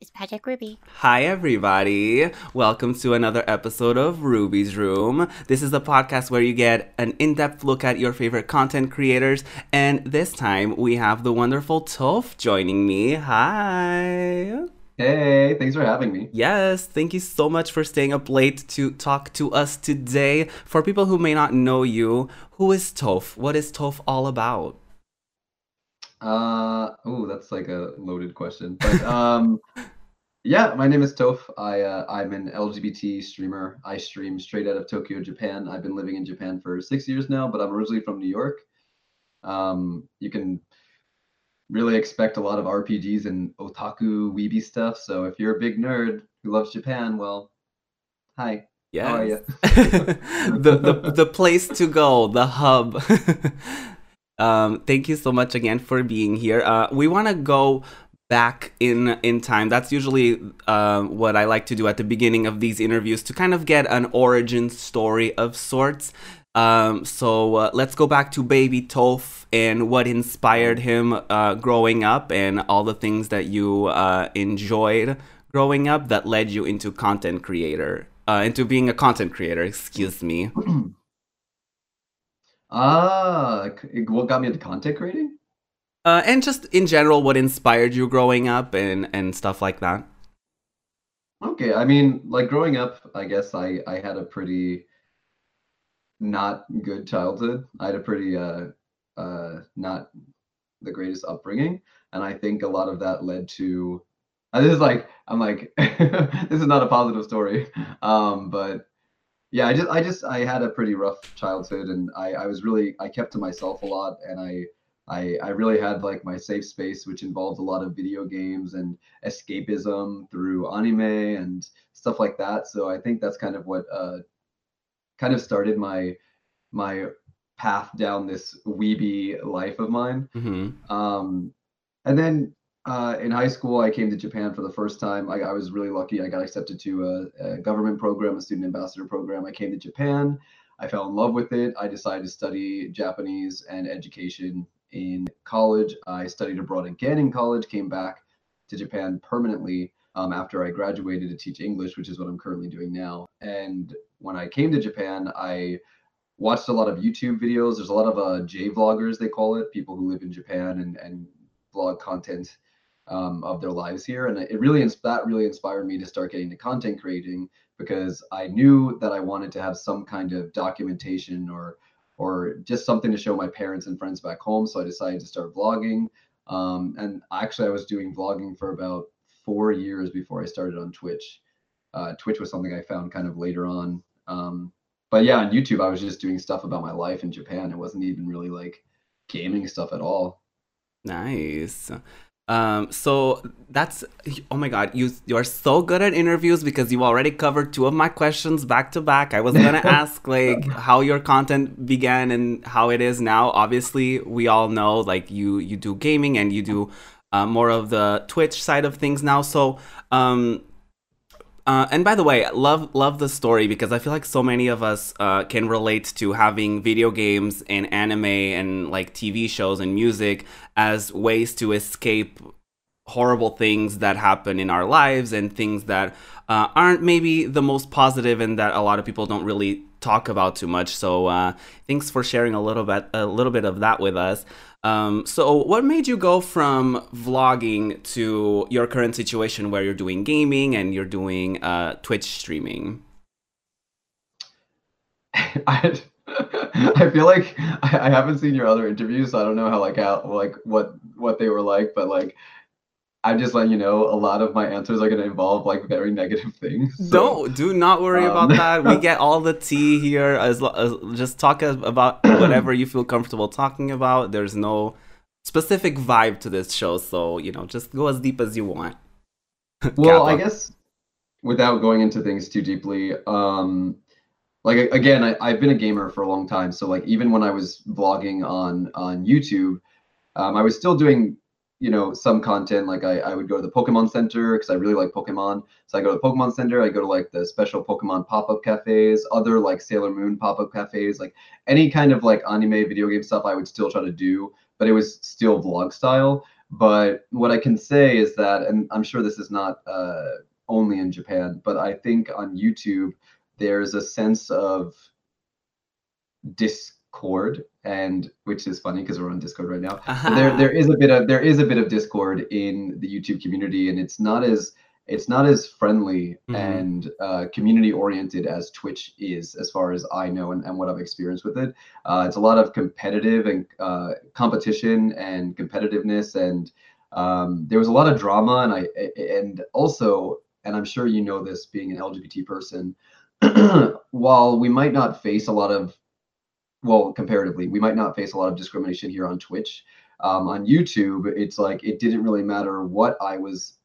It's Project Ruby. Hi, everybody. Welcome to another episode of Ruby's Room. This is the podcast where you get an in depth look at your favorite content creators. And this time we have the wonderful Toph joining me. Hi. Hey, thanks for having me. Yes, thank you so much for staying up late to talk to us today. For people who may not know you, who is Toph? What is Toph all about? Uh, oh, that's like a loaded question. But um, yeah, my name is Toph. I uh, I'm an LGBT streamer. I stream straight out of Tokyo, Japan. I've been living in Japan for six years now, but I'm originally from New York. Um, you can really expect a lot of RPGs and otaku weeby stuff. So if you're a big nerd who loves Japan, well, hi. Yeah. How are you? the, the the place to go, the hub. um, thank you so much again for being here. Uh, we want to go back in in time. That's usually uh, what I like to do at the beginning of these interviews to kind of get an origin story of sorts. Um, so uh, let's go back to Baby Toph and what inspired him uh, growing up and all the things that you uh, enjoyed growing up that led you into content creator, uh, into being a content creator. Excuse me. ah, what got me into content creating? Uh, and just in general, what inspired you growing up and and stuff like that. Okay, I mean, like growing up, I guess I I had a pretty not good childhood. I had a pretty uh uh not the greatest upbringing, and I think a lot of that led to uh, this is like I'm like this is not a positive story. Um, but yeah, I just I just I had a pretty rough childhood, and I I was really I kept to myself a lot, and I. I, I really had like my safe space, which involved a lot of video games and escapism through anime and stuff like that. So I think that's kind of what uh, kind of started my my path down this weeby life of mine. hmm Um, and then uh, in high school, I came to Japan for the first time. I, I was really lucky. I got accepted to a, a government program, a student ambassador program. I came to Japan. I fell in love with it. I decided to study Japanese and education in college. I studied abroad again in college, came back to Japan permanently um, after I graduated to teach English, which is what I'm currently doing now. And when I came to Japan, I watched a lot of YouTube videos. There's a lot of uh, J vloggers, they call it, people who live in Japan and, and vlog content um, of their lives here. And it really, that really inspired me to start getting into content creating because I knew that I wanted to have some kind of documentation or or just something to show my parents and friends back home. So I decided to start vlogging. Um, and actually, I was doing vlogging for about four years before I started on Twitch. Uh, Twitch was something I found kind of later on. Um, but yeah, on YouTube, I was just doing stuff about my life in Japan. It wasn't even really like gaming stuff at all. Nice. Um, so that's oh my god, you you are so good at interviews because you already covered two of my questions back to back. I was gonna ask like how your content began and how it is now. Obviously, we all know like you you do gaming and you do uh, more of the Twitch side of things now. So um, uh, and by the way, love love the story because I feel like so many of us uh, can relate to having video games and anime and like TV shows and music as ways to escape horrible things that happen in our lives and things that uh, aren't maybe the most positive and that a lot of people don't really talk about too much. So uh, thanks for sharing a little bit a little bit of that with us. Um, so what made you go from vlogging to your current situation where you're doing gaming and you're doing uh, Twitch streaming? I I feel like I, I haven't seen your other interviews, so I don't know how like how like what what they were like, but like I'm just letting you know a lot of my answers are gonna involve like very negative things. So, Don't do not worry about um, that. We get all the tea here. As, as just talk about whatever you feel comfortable talking about. There's no specific vibe to this show, so you know, just go as deep as you want. Well, I guess without going into things too deeply, um, like again, I, I've been a gamer for a long time. So like even when I was vlogging on on YouTube, um, I was still doing you know some content like I, I would go to the pokemon center because i really like pokemon. So i go to the pokemon center i go to like the special pokemon pop-up cafes other like sailor moon pop-up cafes like any kind of like anime video game stuff i would still try to do but it was still vlog style. But what i can say is that and i'm sure this is not uh, only in japan but i think on youtube there's a sense of discord and which is funny because we're on discord right now uh-huh. there there is a bit of there is a bit of discord in the youtube community and it's not as it's not as friendly mm-hmm. and uh, community oriented as twitch is as far as i know and, and what i've experienced with it uh, it's a lot of competitive and uh, competition and competitiveness and um, there was a lot of drama and i and also and i'm sure you know this being an lgbt person while we might not face a lot of well, comparatively, we might not face a lot of discrimination here on Twitch. Um, on YouTube, it's like it didn't really matter what I was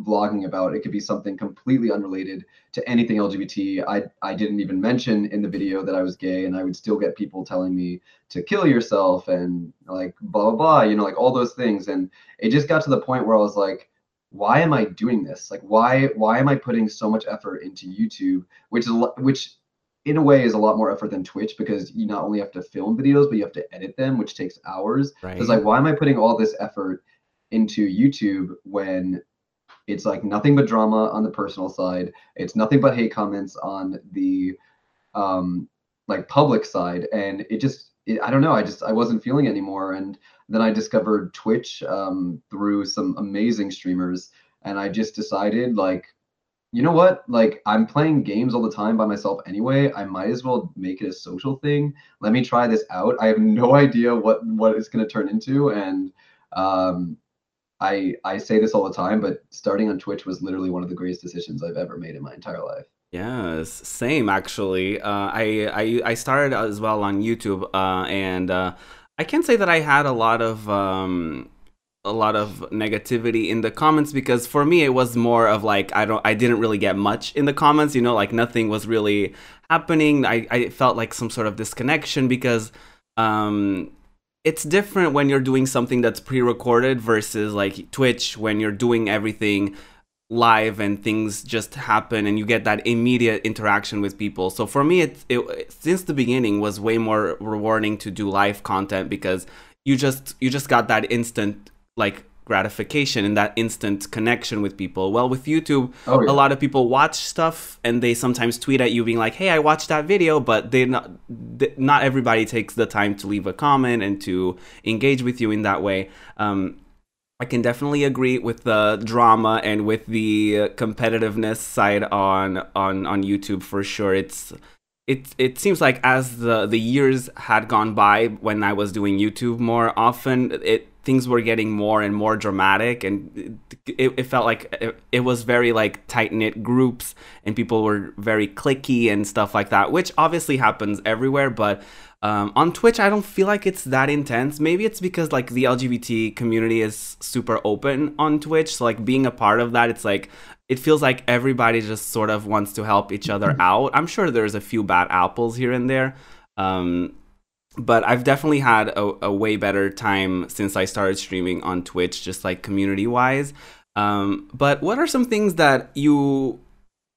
vlogging about. It could be something completely unrelated to anything LGBT. I I didn't even mention in the video that I was gay, and I would still get people telling me to kill yourself and like blah blah blah, you know, like all those things. And it just got to the point where I was like, why am I doing this? Like, why why am I putting so much effort into YouTube, which is which in a way is a lot more effort than Twitch because you not only have to film videos, but you have to edit them, which takes hours. Right. It's like, why am I putting all this effort into YouTube when it's like nothing but drama on the personal side? It's nothing but hate comments on the um like public side, and it just it, I don't know. I just I wasn't feeling anymore, and then I discovered Twitch um, through some amazing streamers, and I just decided like you know what? Like I'm playing games all the time by myself anyway. I might as well make it a social thing. Let me try this out. I have no idea what what it's going to turn into and um I I say this all the time, but starting on Twitch was literally one of the greatest decisions I've ever made in my entire life. Yes, same actually. Uh, I, I I started as well on YouTube, uh, and uh, I can't say that I had a lot of um, a lot of negativity in the comments because for me it was more of like I don't I didn't really get much in the comments, you know, like nothing was really happening. I, I felt like some sort of disconnection because um it's different when you're doing something that's pre-recorded versus like Twitch when you're doing everything live and things just happen and you get that immediate interaction with people. So for me it, it since the beginning was way more rewarding to do live content because you just you just got that instant like gratification and that instant connection with people. Well, with YouTube, oh, yeah. a lot of people watch stuff and they sometimes tweet at you being like, "Hey, I watched that video," but they not they, not everybody takes the time to leave a comment and to engage with you in that way. Um, I can definitely agree with the drama and with the competitiveness side on on on YouTube for sure. It's it it seems like as the the years had gone by when I was doing YouTube more often, it things were getting more and more dramatic and it, it felt like it, it, was very like tight-knit groups and people were very clicky and stuff like that which obviously happens everywhere but um, on twitch i don't feel like it's that intense. Maybe it's because like the lgbt community is super open on twitch so like being a part of that it's like it feels like everybody just sort of wants to help each other out i'm sure there's a few bad apples here and there um, but I've definitely had a, a, way better time since I started streaming on Twitch, just like community wise. Um, but what are some things that you,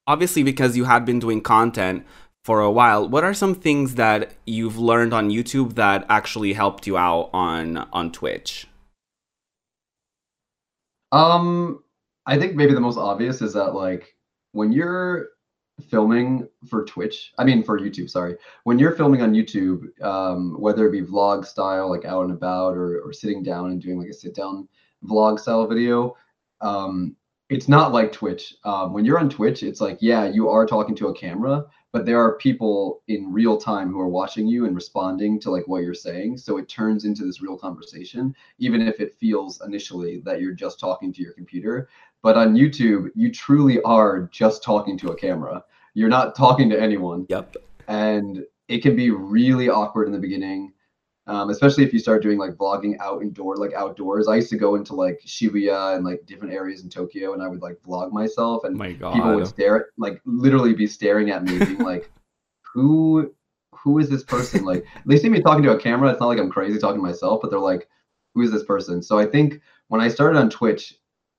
obviously, because you had been doing content for a while, what are some things that you've learned on YouTube that actually helped you out on on Twitch? Um, I think maybe the most obvious is that like when you're filming for Twitch, I mean for YouTube, sorry. When you're filming on YouTube, um, whether it be vlog style, like out and about, or or sitting down and doing like a sit down vlog style video, um, it's not like Twitch. Um, when you're on Twitch, it's like yeah, you are talking to a camera, but there are people in real time who are watching you and responding to like what you're saying. So it turns into this real conversation, even if it feels initially that you're just talking to your computer. But on YouTube, you truly are just talking to a camera. You're not talking to anyone. Yep. And it can be really awkward in the beginning, um, especially if you start doing like vlogging out indoor, like outdoors. I used to go into like Shibuya and like different areas in Tokyo, and I would like vlog myself, and My people would stare, like literally be staring at me, being like, "Who, who is this person?" Like they see me talking to a camera. It's not like I'm crazy talking to myself, but they're like, "Who is this person?" So I think when I started on Twitch,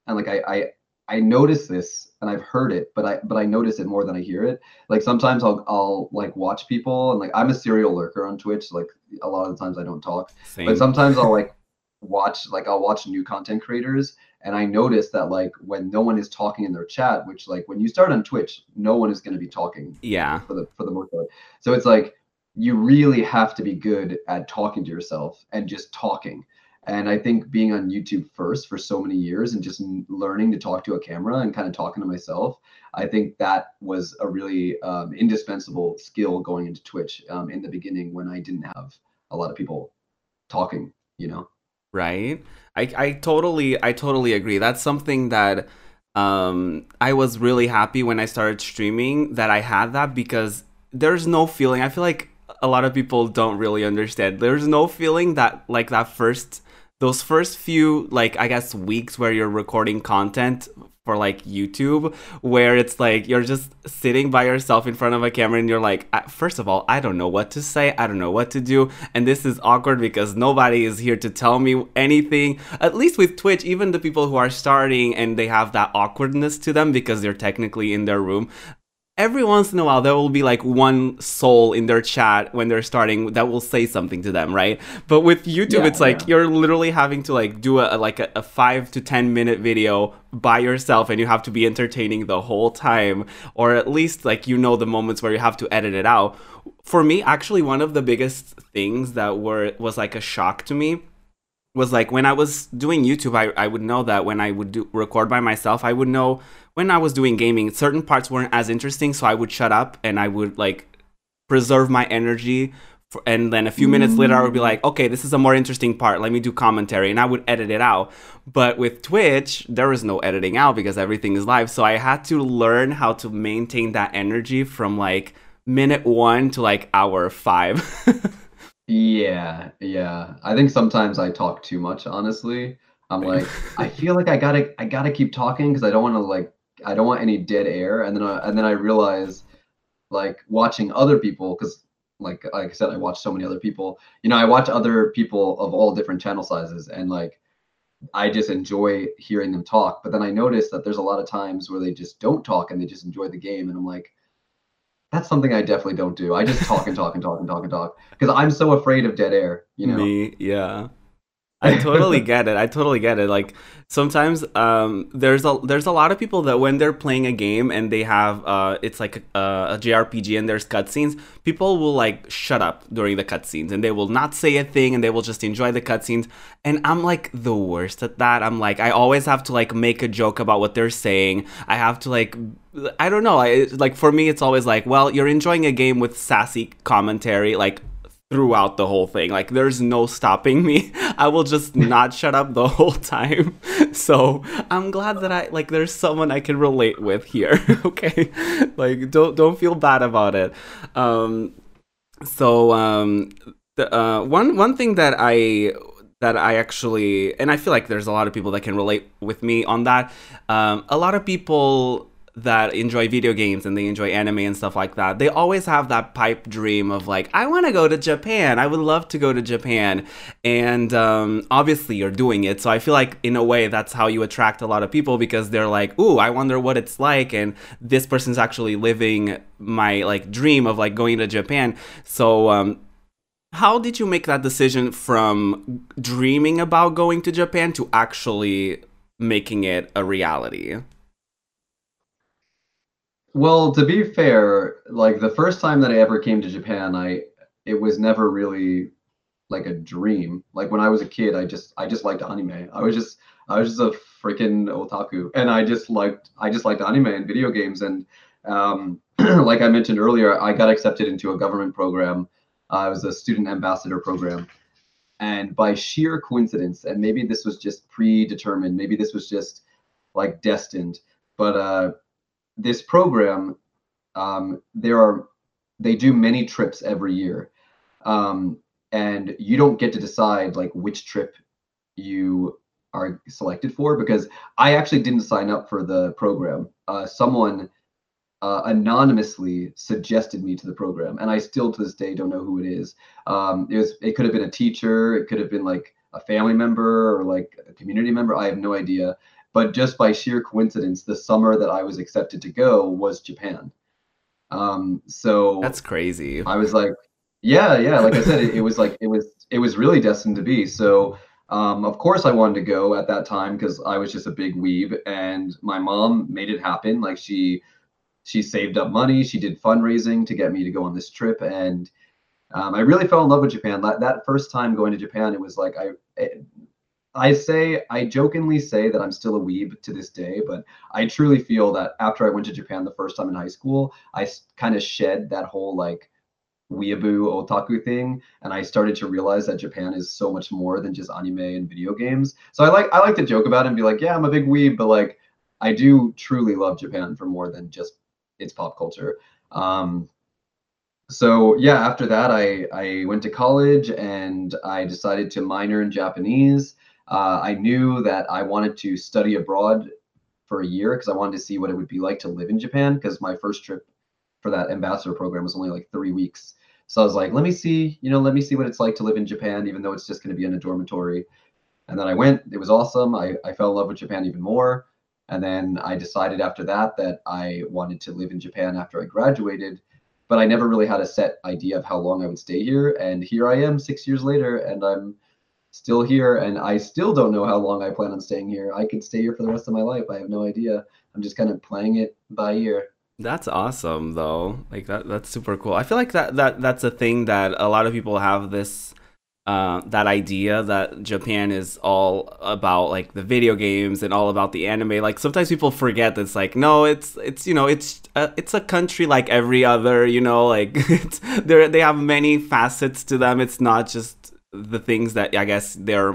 and like I I I notice this and I've heard it, but I but I notice it more than I hear it. Like sometimes I'll I'll like watch people and like I'm a serial lurker on Twitch. Like a lot of the times I don't talk, Same. but sometimes I'll like watch like I'll watch new content creators and I notice that like when no one is talking in their chat, which like when you start on Twitch, no one is going to be talking yeah. for the for the most part. So it's like you really have to be good at talking to yourself and just talking. And I think being on YouTube first for so many years and just learning to talk to a camera and kind of talking to myself, I think that was a really um, indispensable skill going into Twitch um, in the beginning when I didn't have a lot of people talking. You know. right i i totally i totally agree that's something that um i was really happy when i started streaming that i had that because there's no feeling i feel like a lot of people don't really understand there's no feeling that like that first those first few like i guess weeks where you're recording content for like YouTube where it's like you're just sitting by yourself in front of a camera and you're like first of all I don't know what to say. I don't know what to do. And this is awkward because nobody is here to tell me anything at least with Twitch even the people who are starting and they have that awkwardness to them because they're technically in their room every once in a while there will be like one soul in their chat when they're starting that will say something to them right but with youtube Yeah, it's like yeah. you're literally having to like do a like a, a five to ten minute video by yourself and you have to be entertaining the whole time or at least like you know the moments where you have to edit it out for me actually one of the biggest things that were was like a shock to me was like when I was doing YouTube, I, I would know that when I would do, record by myself, I would know when I was doing gaming, certain parts weren't as interesting, so I would shut up and I would like preserve my energy. For, and then a few minutes later, I would be like, mm. okay, this is a more interesting part. Let me do commentary, and I would edit it out. But with Twitch, there is no editing out because everything is live. So I had to learn how to maintain that energy from like minute one to like hour five. Yeah, yeah. I think sometimes I talk too much, honestly. I'm like, I feel like I gotta, I gotta keep talking because I don't want to like, I don't want any dead air. And then, I, and then I realize, like, watching other people, because like, like I said, I watch so many other people. You know, I watch other people of all different channel sizes, and like, I just enjoy hearing them talk. But then I notice that there's a lot of times where they just don't talk and they just enjoy the game, and I'm like. That's something I definitely don't do. I just talk and talk and talk and talk and talk because I'm so afraid of dead air. You know. Me, yeah. I totally get it. I totally get it. Like sometimes um there's a there's a lot of people that when they're playing a game and they have uh it's like a, a JRPG and there's cutscenes, people will like shut up during the cutscenes and they will not say a thing and they will just enjoy the cutscenes. And I'm like the worst at that. I'm like I always have to like make a joke about what they're saying. I have to like I don't know. I like for me it's always like, well, you're enjoying a game with sassy commentary like throughout the whole thing. Like there's no stopping me. I will just not shut up the whole time. So I'm glad that I like there's someone I can relate with here. okay. Like don't don't feel bad about it. Um so um the uh one one thing that I that I actually and I feel like there's a lot of people that can relate with me on that. Um a lot of people that enjoy video games and they enjoy anime and stuff like that, they always have that pipe dream of like, I want to go to Japan. I would love to go to Japan. And um, obviously, you're doing it. So I feel like, in a way, that's how you attract a lot of people because they're like, ooh, I wonder what it's like. And this person's actually living my like dream of like going to Japan. So, um, how did you make that decision from dreaming about going to Japan to actually making it a reality? Well, to be fair, like the first time that I ever came to Japan, I it was never really like a dream. Like when I was a kid, I just I just liked anime. I was just I was just a freaking otaku, and I just liked I just liked anime and video games. And um, like I mentioned earlier, I got accepted into a government program. Uh, it was a student ambassador program, and by sheer coincidence, and maybe this was just predetermined, maybe this was just like destined, but uh, this program, um, there are they do many trips every year, um, and you don't get to decide like which trip you are selected for because I actually didn't sign up for the program. Uh, someone uh, anonymously suggested me to the program, and I still to this day don't know who it is. Um, it was it could have been a teacher, it could have been like a family member or like a community member. I have no idea. But just by sheer coincidence, the summer that I was accepted to go was Japan. Um, so that's crazy. I was like, yeah, yeah. Like I said, it, it was like it was it was really destined to be. So um, of course I wanted to go at that time because I was just a big weeb, and my mom made it happen. Like she she saved up money, she did fundraising to get me to go on this trip, and um, I really fell in love with Japan. That that first time going to Japan, it was like I. I say I jokingly say that I'm still a weeb to this day, but I truly feel that after I went to Japan the first time in high school, I kind of shed that whole like weeaboo otaku thing and i started to realize that japan is so much more than just anime and video games. So i like i like to joke about it and be like yeah i'm a big weeb but like i do truly love japan for more than just its pop culture. Um so yeah after that i i went to college and i decided to minor in japanese uh, i knew that i wanted to study abroad for a year because i wanted to see what it would be like to live in japan because my first trip for that ambassador program was only like three weeks. So I was like, let me see, you know, let me see what it's like to live in Japan, even though it's just going to be in a dormitory. And then I went, it was awesome. I, I fell in love with Japan even more. And then I decided after that that I wanted to live in Japan after I graduated, but I never really had a set idea of how long I would stay here. And here I am six years later, and I'm still here. And I still don't know how long I plan on staying here. I could stay here for the rest of my life. I have no idea. I'm just kind of playing it by ear. That's awesome though. Like that that's super cool. I feel like that that that's a thing that a lot of people have this uh, that idea that Japan is all about like the video games and all about the anime. Like sometimes people forget that it's like no, it's it's you know it's uh, it's a country like every other. You know, like they they have many facets to them. It's not just the things that I guess they're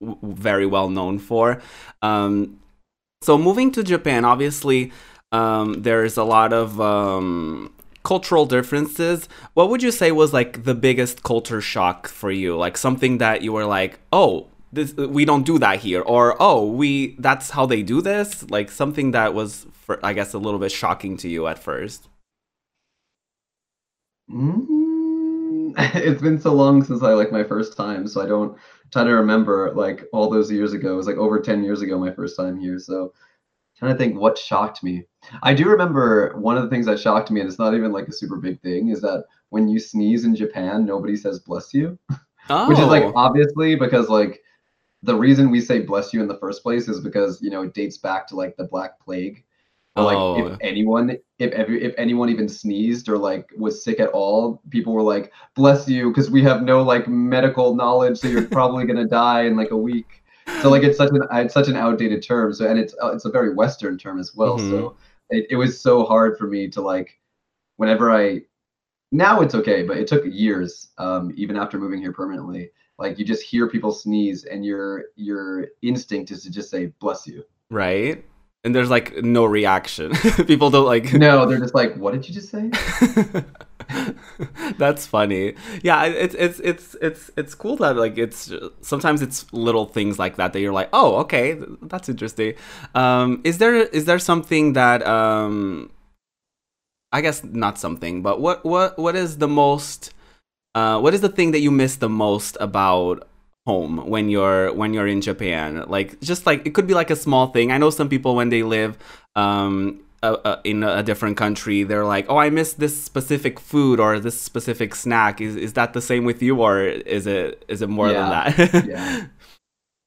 very well known for. Um, so moving to Japan, obviously um, there's a lot of um, cultural differences. What would you say was like the biggest culture shock for you? Like something that you were like, oh, this we don't do that here, or oh, we that's how they do this. Like something that was, for, I guess, a little bit shocking to you at first. Mm, it's been so long since I like my first time, so I don't try to remember like all those years ago. It was like over ten years ago my first time here, so trying to think what shocked me. I do remember one of the things that shocked me, and it's not even like a super big thing, is that when you sneeze in Japan, nobody says bless you. Oh. Which is like oh. obviously because like the reason we say bless you in the first place is because you know it dates back to like the Black Plague. Or, like oh. if anyone if every if anyone even sneezed or like was sick at all, people were like bless you because we have no like medical knowledge, so you're probably gonna die in like a week so like it's such an it's such an outdated term. So and it's uh, it's a very Western term as well. Mm-hmm. So it, it was so hard for me to like whenever I now it's okay, but it took years, um, even after moving here permanently. Like you just hear people sneeze, and your your instinct is to just say "bless you." Right and there's like no reaction. People don't like. No, they're just like, "What did you just say?" That's funny. Yeah, it's it's it's it's it's cool that like it's sometimes it's little things like that that you're like, "Oh, okay, that's interesting." Um, is there is there something that um, I guess not something, but what what what is the most uh, what is the thing that you miss the most about home when you're when you're in Japan. Like just like it could be like a small thing. I know some people when they live um uh, uh, in a different country, they're like, "Oh, I miss this specific food or this specific snack." Is is that the same with you, or is it is it more yeah. than that? yeah.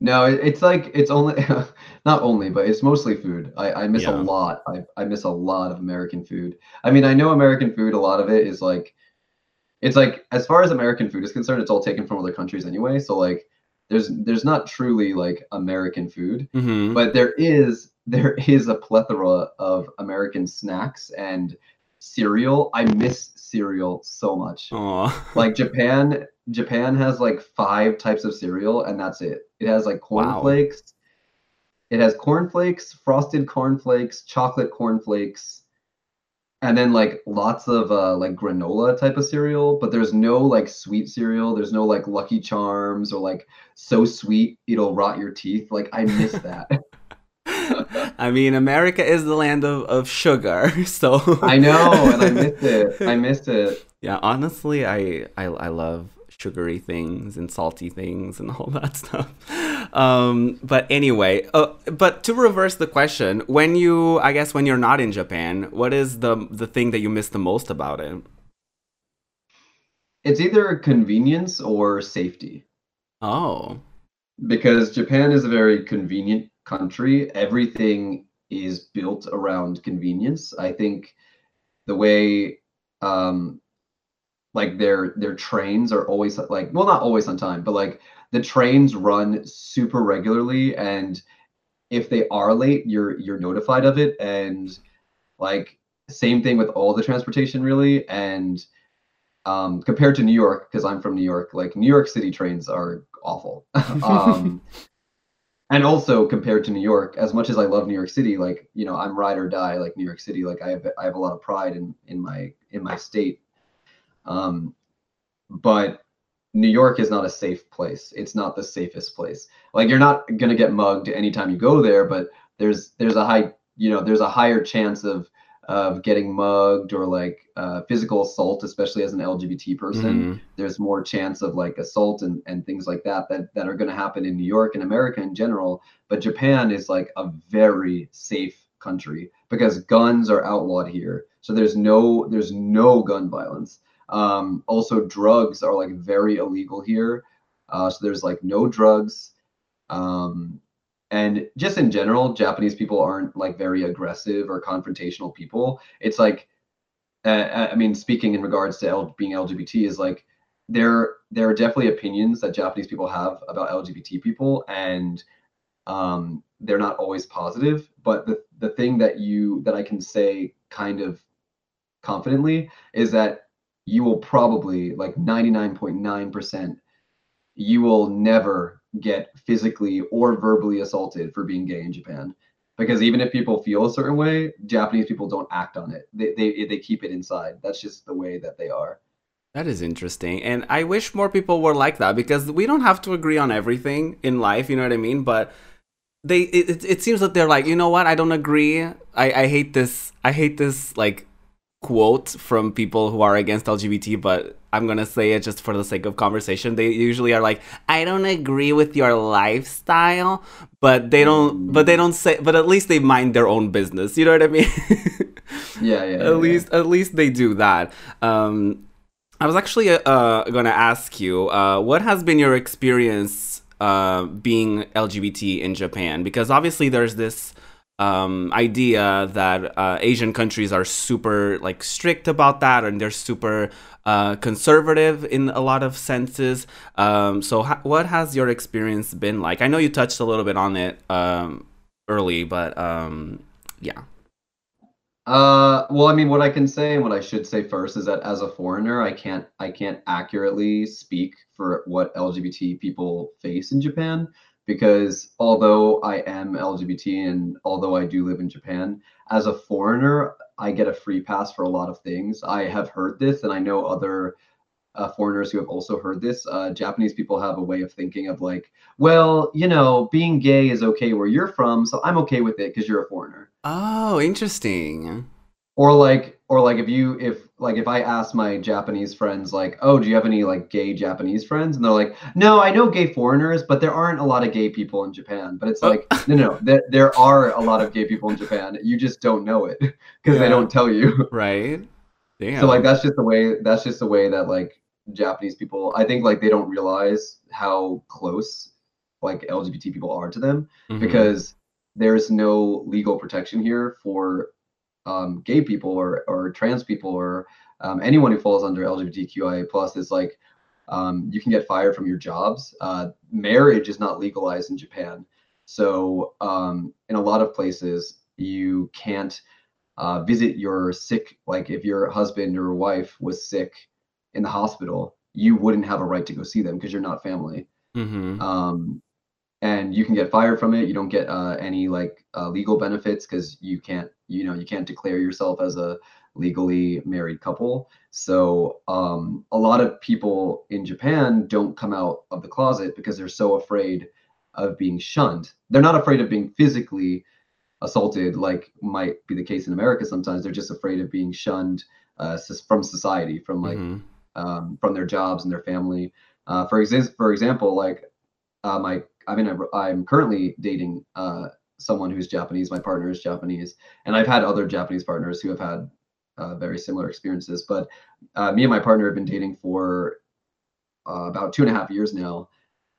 No, it's like it's only not only, but it's mostly food. I, I miss yeah. a lot. I, I miss a lot of American food. I mean, I know American food. A lot of it is like it's like as far as American food is concerned, it's all taken from other countries anyway. So like there's there's not truly like American food, mm-hmm. but there is there is a plethora of American snacks and cereal. I miss cereal so much. Aww. Like Japan, Japan has like five types of cereal, and that's it. It has like cornflakes. Wow. It has cornflakes, frosted cornflakes, chocolate cornflakes, and then like lots of uh, like granola type of cereal, but there's no like sweet cereal. There's no like Lucky Charms or like so sweet it'll rot your teeth. Like I miss that. I mean, America is the land of, of sugar, so I know, and I miss it. I miss it. Yeah, honestly, I I, I love sugary things and salty things and all that stuff. Um, but anyway, uh, but to reverse the question, when you, I guess, when you're not in Japan, what is the the thing that you miss the most about it? It's either convenience or safety. Oh, because Japan is a very convenient country. Everything is built around convenience. I think the way um like their their trains are always like well not always on time, but like the trains run super regularly and if they are late, you're you're notified of it and like same thing with all the transportation really and um compared to New York because I'm from New York, like New York City trains are awful. um and also compared to New York, as much as I love New York City, like you know, I'm ride or die like New York City. Like I have I have a lot of pride in in my in my state. Um, but New York is not a safe place. It's not the safest place. Like you're not gonna get mugged anytime you go there, but there's there's a high you know there's a higher chance of of getting mugged or like uh, physical assault, especially as an LGBT person. Mm-hmm. There's more chance of like assault and, and things like that that, that are going to happen in New York and America in general. But Japan is like a very safe country because guns are outlawed here. So there's no there's no gun violence. Um, also, drugs are like very illegal here. Uh, so there's like no drugs. Um, and just in general japanese people aren't like very aggressive or confrontational people it's like uh, i mean speaking in regards to L- being lgbt is like there there are definitely opinions that japanese people have about lgbt people and um, they're not always positive but the, the thing that you that i can say kind of confidently is that you will probably like 99.9% you will never get physically or verbally assaulted for being gay in Japan. Because even if people feel a certain way, Japanese people don't act on it. They, they, they keep it inside. That's just the way that they are. That is interesting. And I wish more people were like that because we don't have to agree on everything in life, you know what I mean? But they it, it seems that they're like, you know what, I don't agree. I, I hate this I hate this like quote from people who are against LGBT, but I'm gonna say it just for the sake of conversation. They usually are like, I don't agree with your lifestyle, but they don't. But they don't say. But at least they mind their own business. You know what I mean? yeah, yeah. At yeah, least, at least they do that. Um, I was actually uh, gonna ask you, uh, what has been your experience uh, being LGBT in Japan? Because obviously there's this um, idea that uh, Asian countries are super like strict about that, and they're super uh, conservative in a lot of senses. Um, so, ha- what has your experience been like? I know you touched a little bit on it um, early, but um, yeah. Uh, well, I mean, what I can say and what I should say first is that as a foreigner, I can't I can't accurately speak for what LGBT people face in Japan because although I am LGBT and although I do live in Japan, as a foreigner, I get a free pass for a lot of things. I have heard this, and I know other uh, foreigners who have also heard this. Uh, Japanese people have a way of thinking of like, well, you know, being gay is okay where you're from, so I'm okay with it because you're a foreigner. Oh, interesting or like or like if you if like if i ask my japanese friends like oh do you have any like gay japanese friends and they're like no i know gay foreigners but there aren't a lot of gay people in japan but it's like no no there, there are a lot of gay people in japan you just don't know it because yeah. they don't tell you right Damn. so like that's just the way that's just the way that like japanese people i think like they don't realize how close like lgbt people are to them mm-hmm. because there's no legal protection here for um, gay people or or trans people or um, anyone who falls under LGBTQIA plus is like um, you can get fired from your jobs. Uh, marriage is not legalized in Japan, so um, in a lot of places you can't uh, visit your sick. Like if your husband or wife was sick in the hospital, you wouldn't have a right to go see them because you're not family. Mm-hmm. Um, and you can get fired from it. You don't get uh, any like uh, legal benefits because you can't, you know, you can't declare yourself as a legally married couple. So um, a lot of people in Japan don't come out of the closet because they're so afraid of being shunned. They're not afraid of being physically assaulted, like might be the case in America. Sometimes they're just afraid of being shunned uh, from society, from like mm-hmm. um, from their jobs and their family. Uh, for example, for example, like uh, my I mean I'm, currently dating uh, someone who's Japanese. My partner is Japanese, and I've had other Japanese partners who have had uh, very similar experiences. But uh, me and my partner have been dating for uh, about two and a half years now,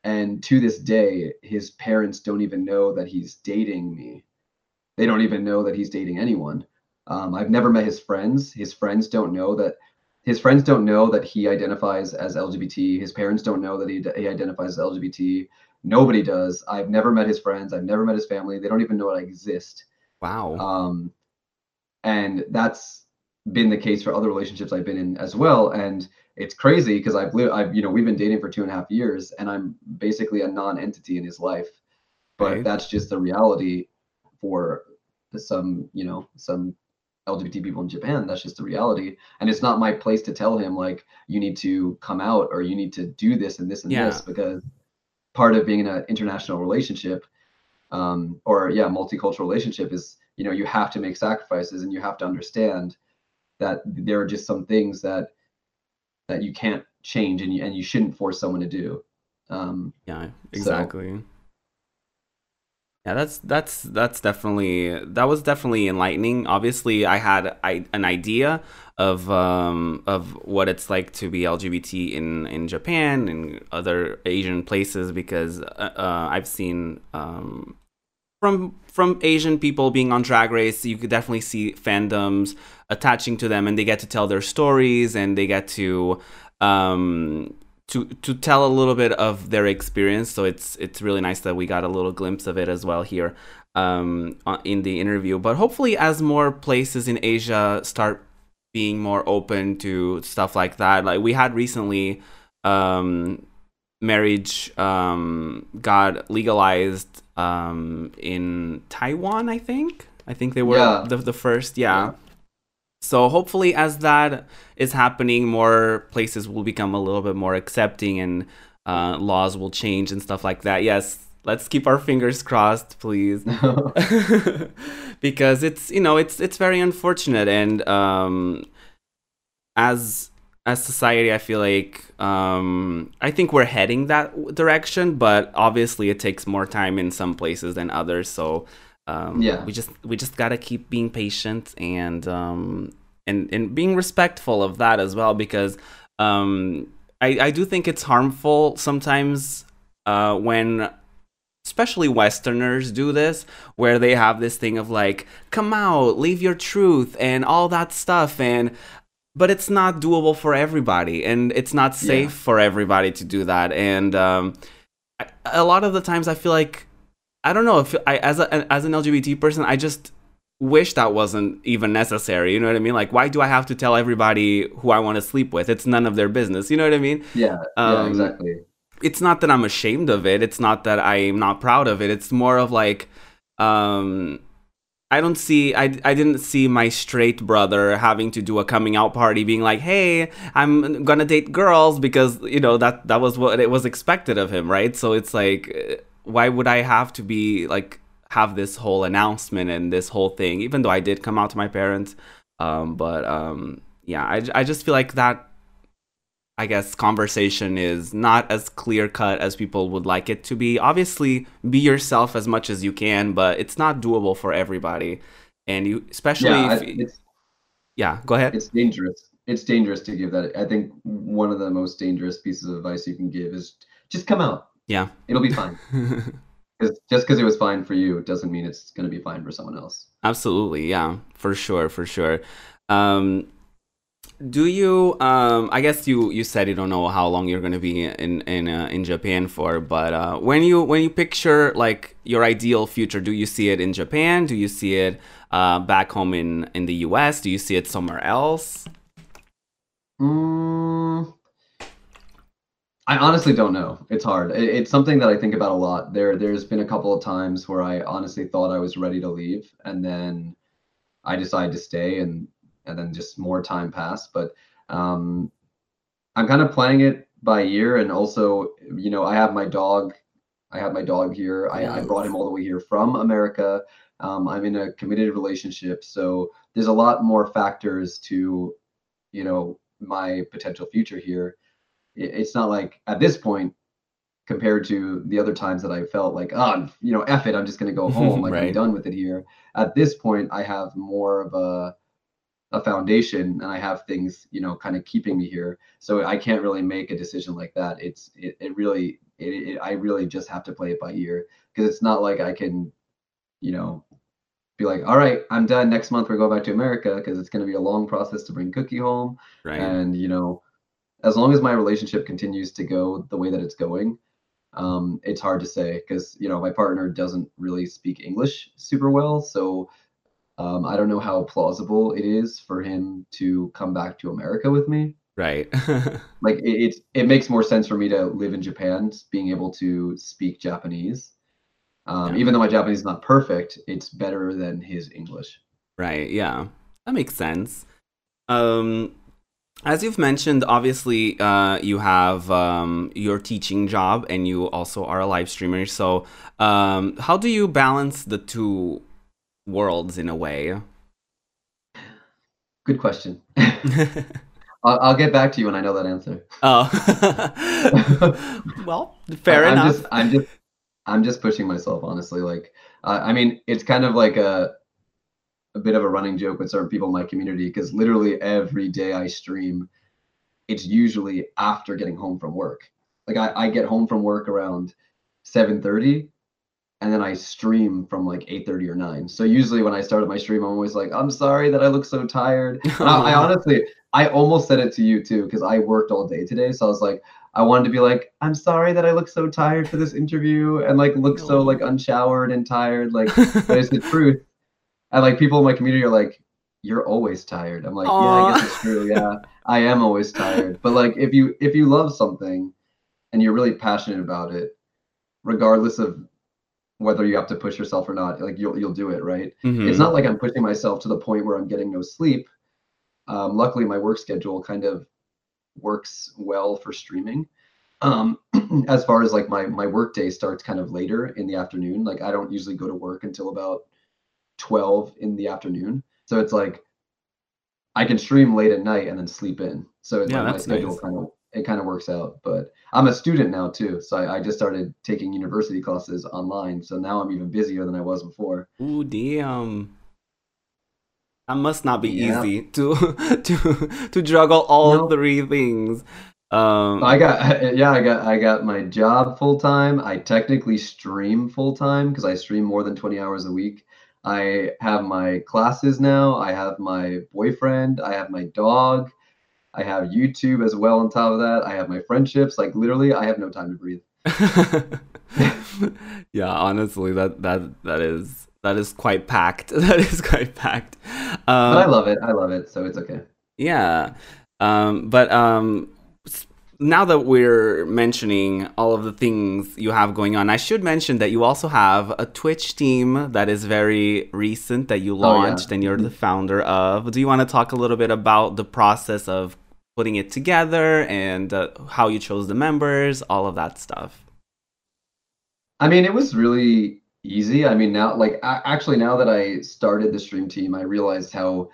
and to this day, his parents don't even know that he's dating me. They don't even know that he's dating anyone. Um, I've never met his friends. His friends don't know that. His friends don't know that he identifies as LGBT. His parents don't know that he, he identifies as LGBT. Nobody does. I've never met his friends. I've never met his family. They don't even know I exist. Wow. Um, and that's been the case for other relationships I've been in as well. And it's crazy because I've lived, I've, you know, we've been dating for two and a half years and I'm basically a non entity in his life. But Right. that's just the reality for some, you know, some LGBT people in Japan. That's just the reality. And it's not my place to tell him, like, you need to come out or you need to do this and this and Yeah. this because part of being in an international relationship um, or yeah multicultural relationship is you know you have to make sacrifices and you have to understand that there are just some things that that you can't change and you, and you shouldn't force someone to do um, Yeah, So- exactly. Yeah, that's that's that's definitely that was definitely enlightening. Obviously, I had I, an idea of um, of what it's like to be LGBT in in Japan and other Asian places because uh, uh, I've seen um, from from Asian people being on Drag Race, you could definitely see fandoms attaching to them, and they get to tell their stories, and they get to um, to to tell a little bit of their experience. So it's it's really nice that we got a little glimpse of it as well here um, in the interview. But hopefully, as more places in Asia start being more open to stuff like that, like we had recently. Um, marriage um, got legalized um, in Taiwan, I think. I think they were Yeah. the, the first, yeah. Yeah. So hopefully, as that is happening, more places will become a little bit more accepting and uh, laws will change and stuff like that. Yes, let's keep our fingers crossed, please because it's you know it's it's very unfortunate and um as as society i feel like um i think we're heading that direction but obviously it takes more time in some places than others so um Yeah. we just we just gotta keep being patient and um and and being respectful of that as well because um i i do think it's harmful sometimes uh when especially westerners do this where they have this thing of like come out leave your truth and all that stuff and but it's not doable for everybody and it's not safe Yeah. for everybody to do that and um I, a lot of the times i feel like i don't know if i as a as an lgbt person i just wish that wasn't even necessary you know what i mean like why do i have to tell everybody who i want to sleep with it's none of their business you know what i mean yeah yeah Um, exactly it's not that I'm ashamed of it. It's not that I'm not proud of it. It's more of like, um, I don't see, I, I didn't see my straight brother having to do a coming out party, being like, "Hey, I'm gonna date girls," because you know that that was what it was expected of him, right? So it's like, why would I have to be like have this whole announcement and this whole thing? Even though I did come out to my parents, um, but um, yeah, I, I just feel like that I guess conversation is not as clear cut as people would like it to be. Obviously, be yourself as much as you can, but it's not doable for everybody. And you, especially, yeah if, it's yeah, go ahead. it's dangerous it's dangerous to give that i think one of the most dangerous pieces of advice you can give is just come out Yeah. it'll be fine. just because it was fine for you doesn't mean it's going to be fine for someone else Absolutely, yeah, for sure, for sure. Um, do you? Um, I guess you you said you don't know how long you're gonna be in in uh, in Japan for, but uh, when you when you picture like your ideal future, do you see it in Japan? Do you see it uh, back home in in the U.S.? Do you see it somewhere else? Mm, I honestly don't know. It's hard. It, it's something that I think about a lot. There, there's been a couple of times where I honestly thought I was ready to leave, and then I decided to stay, and and then just more time passed. But um, I'm kind of playing it by ear, and also, you know, I have my dog. I have my dog here. I, I brought him all the way here from America. Um, I'm in a committed relationship, so there's a lot more factors to, you know, my potential future here it's not like at this point compared to the other times that I felt like, oh, you know, F it, I'm just gonna go home, like right. I'm done with it here. At this point, I have more of a a foundation and I have things, you know, kind of keeping me here. So I can't really make a decision like that. It's it, it really it, it I really just have to play it by ear because it's not like I can, you know, be like, all right, I'm done. Next month we're going back to America because it's going to be a long process to bring Cookie home. Right. And you know, as long as my relationship continues to go the way that it's going, um, it's hard to say because you know my partner doesn't really speak English super well, so um, I don't know how plausible it is for him to come back to America with me. Right. like it, it, it makes more sense for me to live in Japan, being able to speak Japanese. Um, yeah. Even though my Japanese is not perfect, it's better than his English. Right. Yeah, that makes sense. Um, as you've mentioned, obviously, uh, you have um, your teaching job and you also are a live streamer. So, um, how do you balance the two worlds in a way? Good question. I'll, I'll, get back to you when I know that answer. Oh, well, fair I, enough. I'm just, I'm just, I'm just pushing myself, honestly. Like, uh, I mean, it's kind of like a a bit of a running joke with certain people in my community because literally every day I stream, it's usually after getting home from work. Like I, I get home from work around 7:30 and then I stream from like 8:30 or 9. So usually when I started my stream, I'm always like, I'm sorry that I look so tired. I, I honestly, I almost said it to you too because I worked all day today. So I was like, I wanted to be like, I'm sorry that I look so tired for this interview and like look so like unshowered and tired. Like, but it's the truth and like people in my community are like, "You're always tired." I'm like, Aww. "Yeah, I guess it's true. Yeah, I am always tired." But like, if you if you love something, and you're really passionate about it, regardless of whether you have to push yourself or not, like you'll you'll do it, right? Mm-hmm. It's not like I'm pushing myself to the point where I'm getting no sleep. Um, luckily, my work schedule kind of works well for streaming. Um, as far as like my my work day starts kind of later in the afternoon. Like I don't usually go to work until about 12 in the afternoon. So it's like I can stream late at night and then sleep in. So it's yeah, like my schedule nice. kind of it kind of works out. But I'm a student now too, so I, I, just started taking university classes online. So now I'm even busier than I was before. Ooh, damn! That must not be yeah. easy to to to juggle all no. three things. Um, I got yeah, I got I got my job full time. I technically stream full time because I stream more than 20 hours a week. I have my classes now. I have my boyfriend. I have my dog. I have YouTube as well on top of that. I have my friendships. Like literally, I have no time to breathe. yeah, honestly, that that that is that is quite packed. That is quite packed. Um, but I love it. I love it. So it's okay. Yeah. Um, but um, now that we're mentioning all of the things you have going on, I should mention that you also have a Twitch team that is very recent that you launched oh, yeah. and you're the founder of. Do you want to talk a little bit about the process of putting it together and uh, how you chose the members, all of that stuff? I mean, it was really easy. I mean, now, like, actually, now that I started the stream team, I realized how,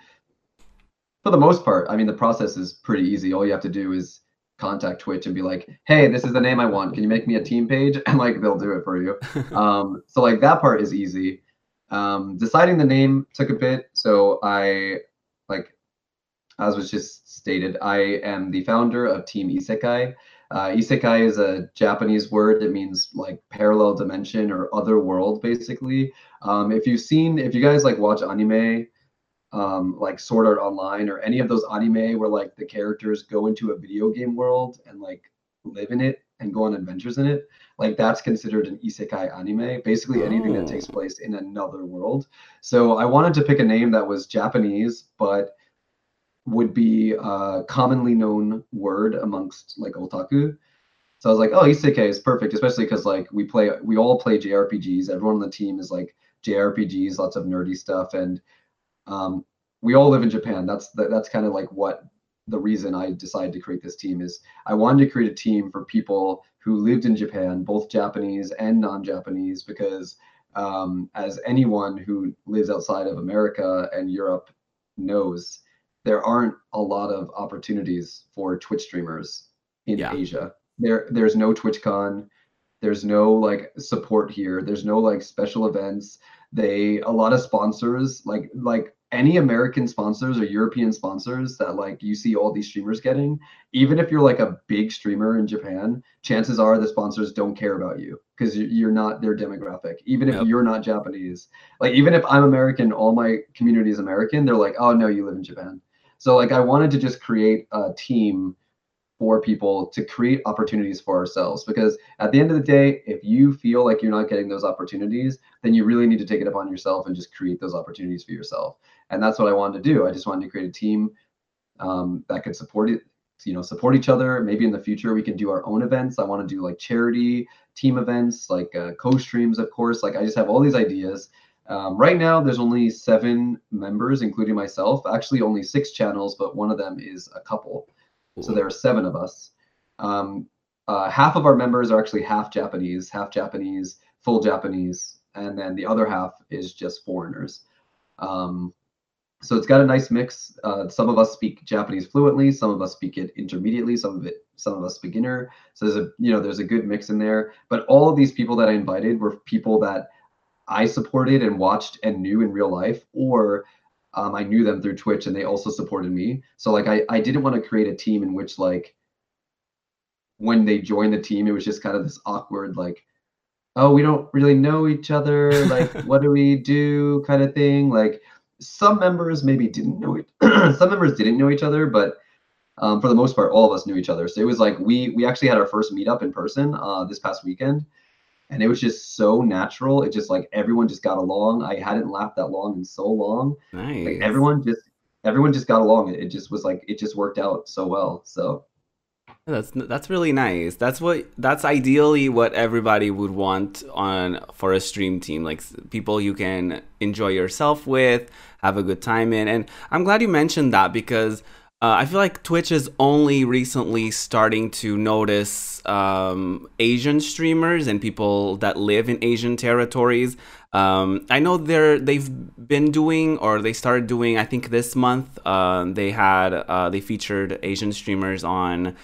for the most part, I mean, the process is pretty easy. All you have to do is contact Twitch and be like, hey, this is the name I want. Can you make me a team page? And like they'll do it for you. um, so like that part is easy. Um, deciding the name took a bit. So I like as was just stated, I am the founder of Team Isekai. Uh, isekai is a Japanese word that means like parallel dimension or other world, basically. Um, if you've seen, if you guys like watch anime, um, like Sword Art Online or any of those anime where like the characters go into a video game world and like live in it and go on adventures in it, like that's considered an isekai anime. Basically, anything that takes oh. place in another world. So I wanted to pick a name that was Japanese, but would be a commonly known word amongst like otaku. So I was like, oh, isekai is perfect, especially because like we play, we all play JRPGs. Everyone on the team is like JRPGs, lots of nerdy stuff, and um, we all live in Japan. That's the, that's kind of like what the reason I decided to create this team is. I wanted to create a team for people who lived in Japan, both Japanese and non-Japanese, because um, as anyone who lives outside of America and Europe knows, there aren't a lot of opportunities for Twitch streamers in Yeah. Asia. There there's no TwitchCon. There's no like support here. There's no like special events. They a lot of sponsors like like any American sponsors or European sponsors that like you see all these streamers getting, even if you're like a big streamer in Japan, chances are the sponsors don't care about you because you're not their demographic. Even if Yep. you're not Japanese, like even if I'm American, all my community is American. They're like, oh no, you live in Japan. So like I wanted to just create a team for people to create opportunities for ourselves because at the end of the day, if you feel like you're not getting those opportunities, then you really need to take it upon yourself and just create those opportunities for yourself. And that's what I wanted to do. I just wanted to create a team um, that could support it, you know, support each other. Maybe in the future we can do our own events. I want to do like charity team events, like uh, co-streams, of course. Like I just have all these ideas. Um, right now, there's only seven members, including myself. Actually, only six channels, but one of them is a couple. So there are seven of us. Um, uh, half of our members are actually half Japanese, half Japanese, full Japanese, and then the other half is just foreigners. Um, so it's got a nice mix. Uh, some of us speak Japanese fluently, some of us speak it intermediately, some of it, some of us beginner. So there's a, you know, there's a good mix in there. But all of these people that I invited were people that I supported and watched and knew in real life, or um, I knew them through Twitch and they also supported me. So like I, I didn't want to create a team in which like when they joined the team, it was just kind of this awkward like, oh, we don't really know each other. Like, what do we do? Kind of thing. Like some members maybe didn't know it. some members didn't know each other, but um, for the most part, all of us knew each other. So it was like we we actually had our first meetup in person uh, this past weekend, and it was just so natural. It just like everyone just got along. I hadn't laughed that long in so long. nice. Like everyone just everyone just got along. It, it just was like it just worked out so well. So That's that's really nice. That's what that's ideally what everybody would want on for a stream team, like people you can enjoy yourself with, have a good time in. And I'm glad you mentioned that because uh, I feel like Twitch is only recently starting to notice um, Asian streamers and people that live in Asian territories. Um, I know they're they've been doing or they started doing. I think this month um, they had uh, they featured Asian streamers on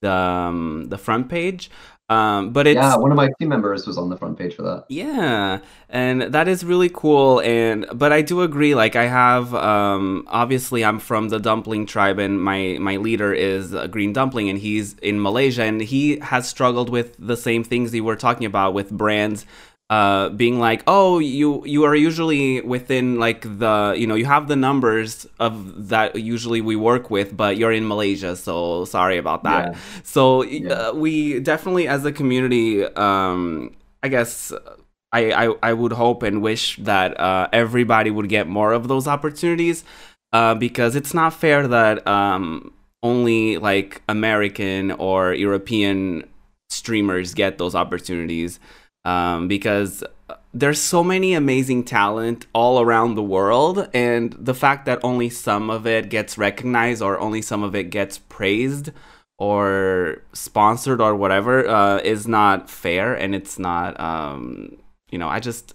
the um, the front page. Um, but it's yeah, one of my team members was on the front page for that. yeah, and that is really cool. And but I do agree. Like I have, um, obviously, I'm from the dumpling tribe, and my my leader is a Green Dumpling, and he's in Malaysia, and he has struggled with the same things you were talking about with brands. Uh, being like, oh, you you are usually within like the you know you have the numbers of that usually we work with, but you're in Malaysia, so sorry about that. Yeah. So Yeah. uh, we definitely, as a community, um, I guess I, I I would hope and wish that uh, everybody would get more of those opportunities, uh, because it's not fair that um, only like American or European streamers get those opportunities, um, because there's so many amazing talent all around the world and the fact that only some of it gets recognized or only some of it gets praised or sponsored or whatever uh, is not fair and it's not um, you know i just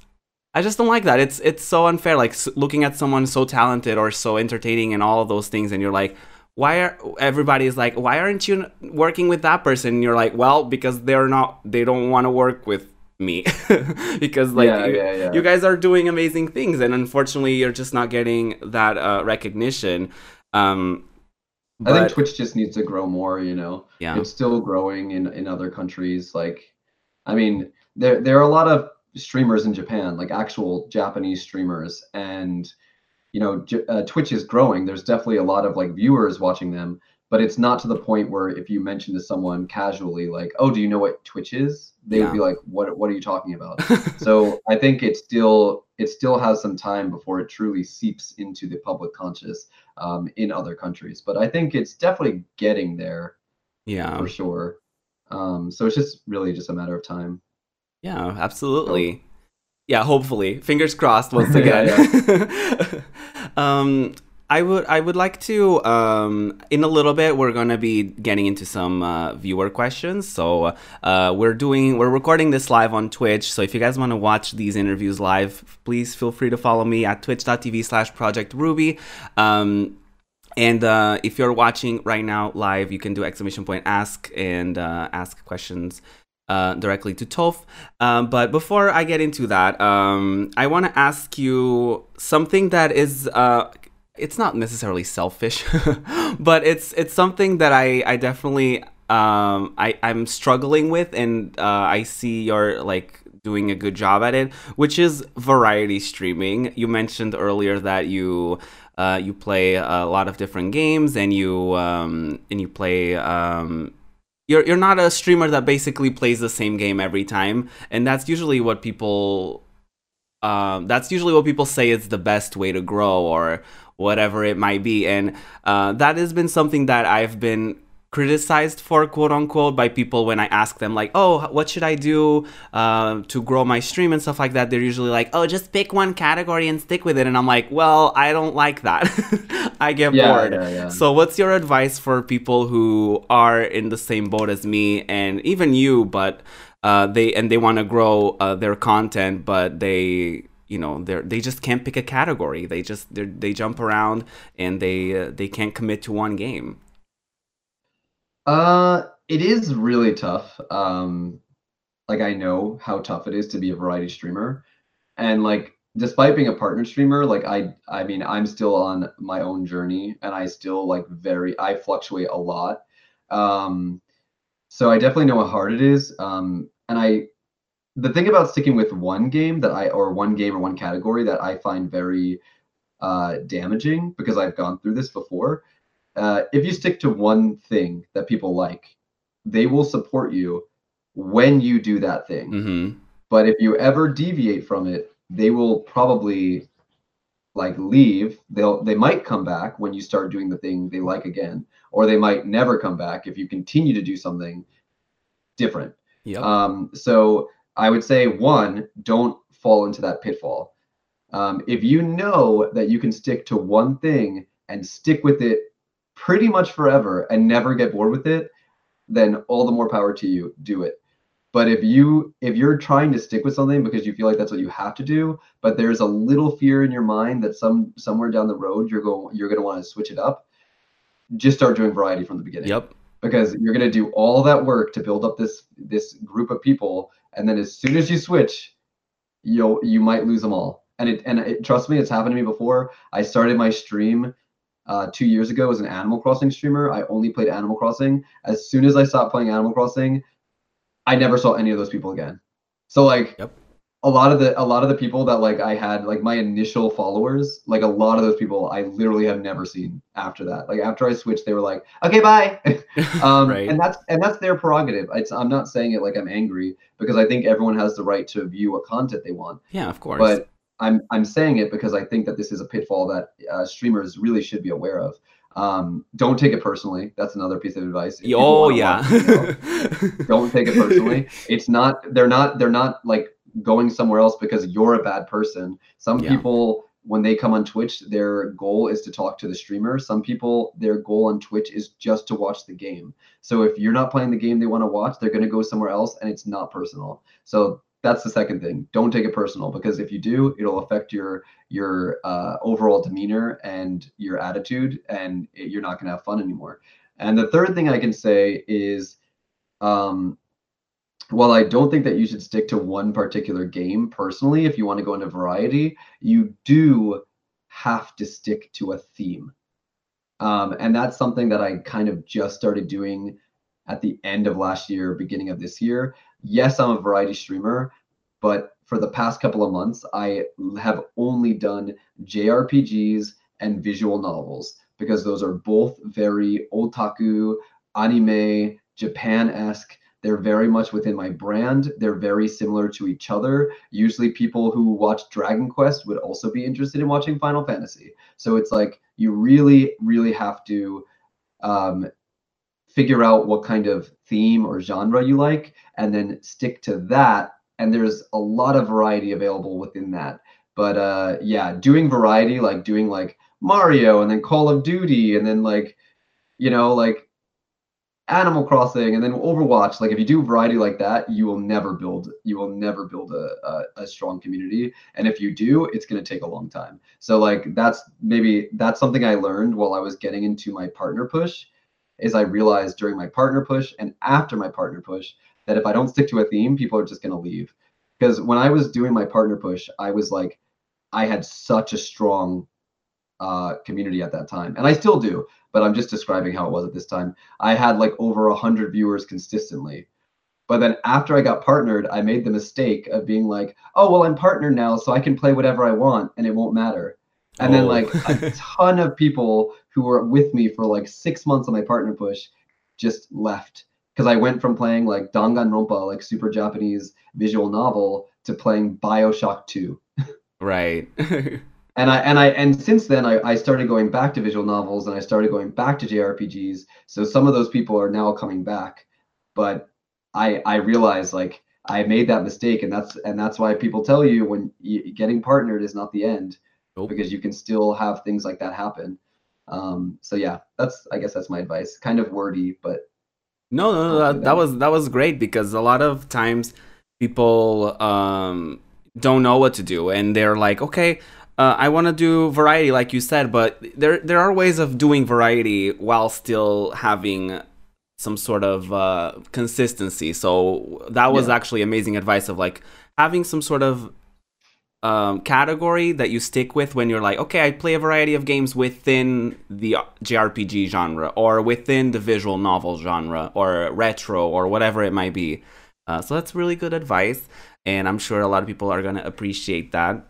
i just don't like that. It's it's so unfair like looking at someone so talented or so entertaining and all of those things and you're like why are everybody is like why aren't you working with that person? And you're like well because they're not they don't want to work with me because like Yeah, you, yeah, yeah. you guys are doing amazing things and unfortunately you're just not getting that uh, recognition um I think Twitch just needs to grow more, you know. yeah It's still growing in, in other countries. Like, I mean, there there are a lot of streamers in Japan, like actual Japanese streamers, and you know, J- uh, Twitch is growing. There's definitely a lot of like viewers watching them, but it's not to the point where if you mention to someone casually, like, "Oh, do you know what Twitch is?" They Yeah. would be like, "What What are you talking about?" so I think it still it still has some time before it truly seeps into the public conscious um, in other countries. But I think it's definitely getting there yeah for sure. Um, so it's just really just a matter of time. Yeah, absolutely. Yeah, hopefully. Fingers crossed once Yeah, again. um I would I would like to um in a little bit we're to be getting into some uh, viewer questions. So uh we're doing we're recording this live on Twitch. So if you guys want to watch these interviews live, please feel free to follow me at twitch.tv slash project ruby. Um and uh, if you're watching right now live, you can do exclamation point ask and uh, ask questions uh, directly to Toph. Um, but before I get into that, um, I want to ask you something that is. Uh, it's not necessarily selfish, but it's it's something that I I definitely um, I I'm struggling with, and uh, I see you're like doing a good job at it, which is variety streaming. You mentioned earlier that you uh, you play a lot of different games, and you um, and you play. Um, you're you're not a streamer that basically plays the same game every time, and that's usually what people. Um, that's usually what people say is the best way to grow, or whatever it might be, and uh, that has been something that I've been criticized for quote unquote by people when I ask them like, oh, what should I do uh, to grow my stream and stuff like that. They're usually like, oh, just pick one category and stick with it. And I'm like, well, I don't like that. I get yeah, bored. Yeah, yeah. So, what's your advice for people who are in the same boat as me and even you, but uh, they and they want to grow uh, their content, but they you know they they just can't pick a category. They just they jump around and they uh, they can't commit to one game. Uh, it is really tough. Um, like I know how tough it is to be a variety streamer, and like despite being a partner streamer, like I I mean I'm still on my own journey, and I still like very I fluctuate a lot. Um, so I definitely know how hard it is. Um, and I the thing about sticking with one game that I or one game or one category that I find very uh, damaging because I've gone through this before uh, if you stick to one thing that people like, they will support you when you do that thing. Mm-hmm. But if you ever deviate from it, they will probably like leave. They'll they might come back when you start doing the thing they like again, or they might never come back if you continue to do something different. Yeah. Um, so I would say one, don't fall into that pitfall. Um, if you know that you can stick to one thing and stick with it pretty much forever and never get bored with it, then all the more power to you. Do it. But if you if you're trying to stick with something because you feel like that's what you have to do, but there's a little fear in your mind that some somewhere down the road you're going you're going to want to switch it up, just start doing variety from the beginning. Yep. Because you're going to do all that work to build up this this group of people, and then as soon as you switch, you'll you might lose them all. And it and it, trust me, it's happened to me before. I started my stream uh, two years ago as an Animal Crossing streamer. I only played Animal Crossing. As soon as I stopped playing Animal Crossing, I never saw any of those people again. So like yep. A lot of the a lot of the people that like I had like my initial followers, like a lot of those people I literally have never seen after that. Like after I switched, they were like, okay, bye. um, right. And that's and that's their prerogative. It's, I'm not saying it like I'm angry because I think everyone has the right to view what content they want. Yeah, of course. But I'm I'm saying it because I think that this is a pitfall that uh, streamers really should be aware of. Um, don't take it personally. That's another piece of advice. If oh yeah. Watch, you know, don't take it personally. It's not. They're not. They're not like going somewhere else because you're a bad person. Some yeah. people when they come on Twitch, their goal is to talk to the streamer. Some people, their goal on Twitch is just to watch the game. So if you're not playing the game they want to watch, they're going to go somewhere else and it's not personal. So that's the second thing. Don't take it personal because if you do, it'll affect your your uh, overall demeanor and your attitude, and it, you're not going to have fun anymore. And the third thing I can say is, um, while I don't think that you should stick to one particular game personally, if you want to go into variety, you do have to stick to a theme. Um, and that's something that I kind of just started doing at the end of last year, beginning of this year yes, I'm a variety streamer, but for the past couple of months, I have only done JRPGs and visual novels because those are both very otaku, anime, Japan esque. They're very much within my brand. They're very similar to each other. Usually, people who watch Dragon Quest would also be interested in watching Final Fantasy. So it's like you really, really have to um, figure out what kind of theme or genre you like and then stick to that and there's a lot of variety available within that but uh yeah doing variety like doing like mario and then call of duty and then like you know like Animal Crossing, and then Overwatch. Like if you do variety like that, you will never build you will never build a a, a strong community. And if you do, it's to take a long time. So like that's maybe that's something I learned while I was getting into my partner push. Is I realized during my partner push and after my partner push that if I don't stick to a theme, people are just to leave. Because when I was doing my partner push, I was like, I had such a strong uh, community at that time, and I still do. But I'm just describing how it was at this time. I had like over a hundred viewers consistently. But then after I got partnered, I made the mistake of being like, "Oh well, I'm partnered now, so I can play whatever I want, and it won't matter." And oh. then like a ton of people who were with me for like six months on my partner push just left because I went from playing like Danganronpa, like super Japanese visual novel, to playing Bioshock 2. right. and I and I and since then I, I started going back to visual novels and I started going back to JRPGs. So some of those people are now coming back, but I I realize like I made that mistake and that's and that's why people tell you when you, getting partnered is not the end nope. because you can still have things like that happen. Um, so yeah, that's I guess that's my advice. Kind of wordy, but no, no, no that, that was that was great because a lot of times people um don't know what to do and they're like, okay, uh, I want to do variety, like you said, but there there are ways of doing variety while still having some sort of uh, consistency. So that was yeah. actually amazing advice of like having some sort of um, category that you stick with when you're like, okay, I play a variety of games within the JRPG genre or within the visual novel genre or retro or whatever it might be. Uh, so that's really good advice, and I'm sure a lot of people are gonna appreciate that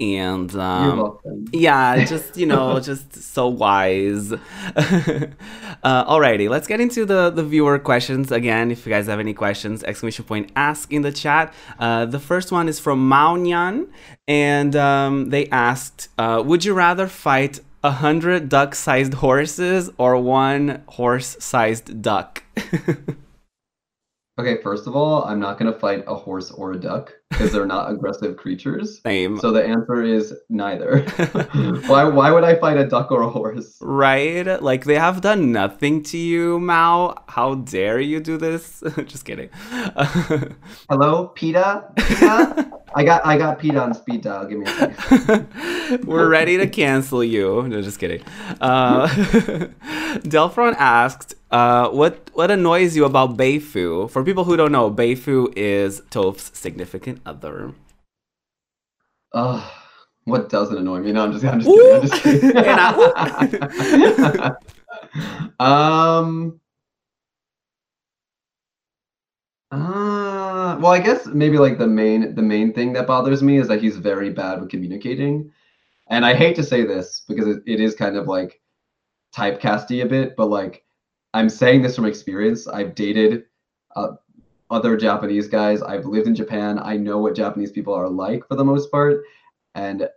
and um, yeah just you know just so wise. Uh, alrighty let's get into the the viewer questions again if you guys have any questions exclamation point ask in the chat. Uh, the first one is from maunyan and um, they asked uh, would you rather fight a hundred duck-sized horses or one horse-sized duck Okay, first of all, I'm not going to fight a horse or a duck because they're not aggressive creatures. Same. So the answer is neither. why why would I fight a duck or a horse? Right? Like they have done nothing to you, Mao. How dare you do this? Just kidding. Hello, PETA? PETA? I got I got PETA on speed dial. Give me a second. We're ready to cancel you. No, just kidding. Uh, Delphron asked, uh, what what annoys you about Beifu? For people who don't know, Beifu is Toph's significant other. Uh, what doesn't annoy me? No, I'm just, I'm just kidding. I'm just kidding. um. Uh, well, I guess maybe like the main the main thing that bothers me is that he's very bad with communicating, and I hate to say this because it, it is kind of like typecasty a bit, but like I'm saying this from experience. I've dated uh, other Japanese guys. I've lived in Japan. I know what Japanese people are like for the most part. And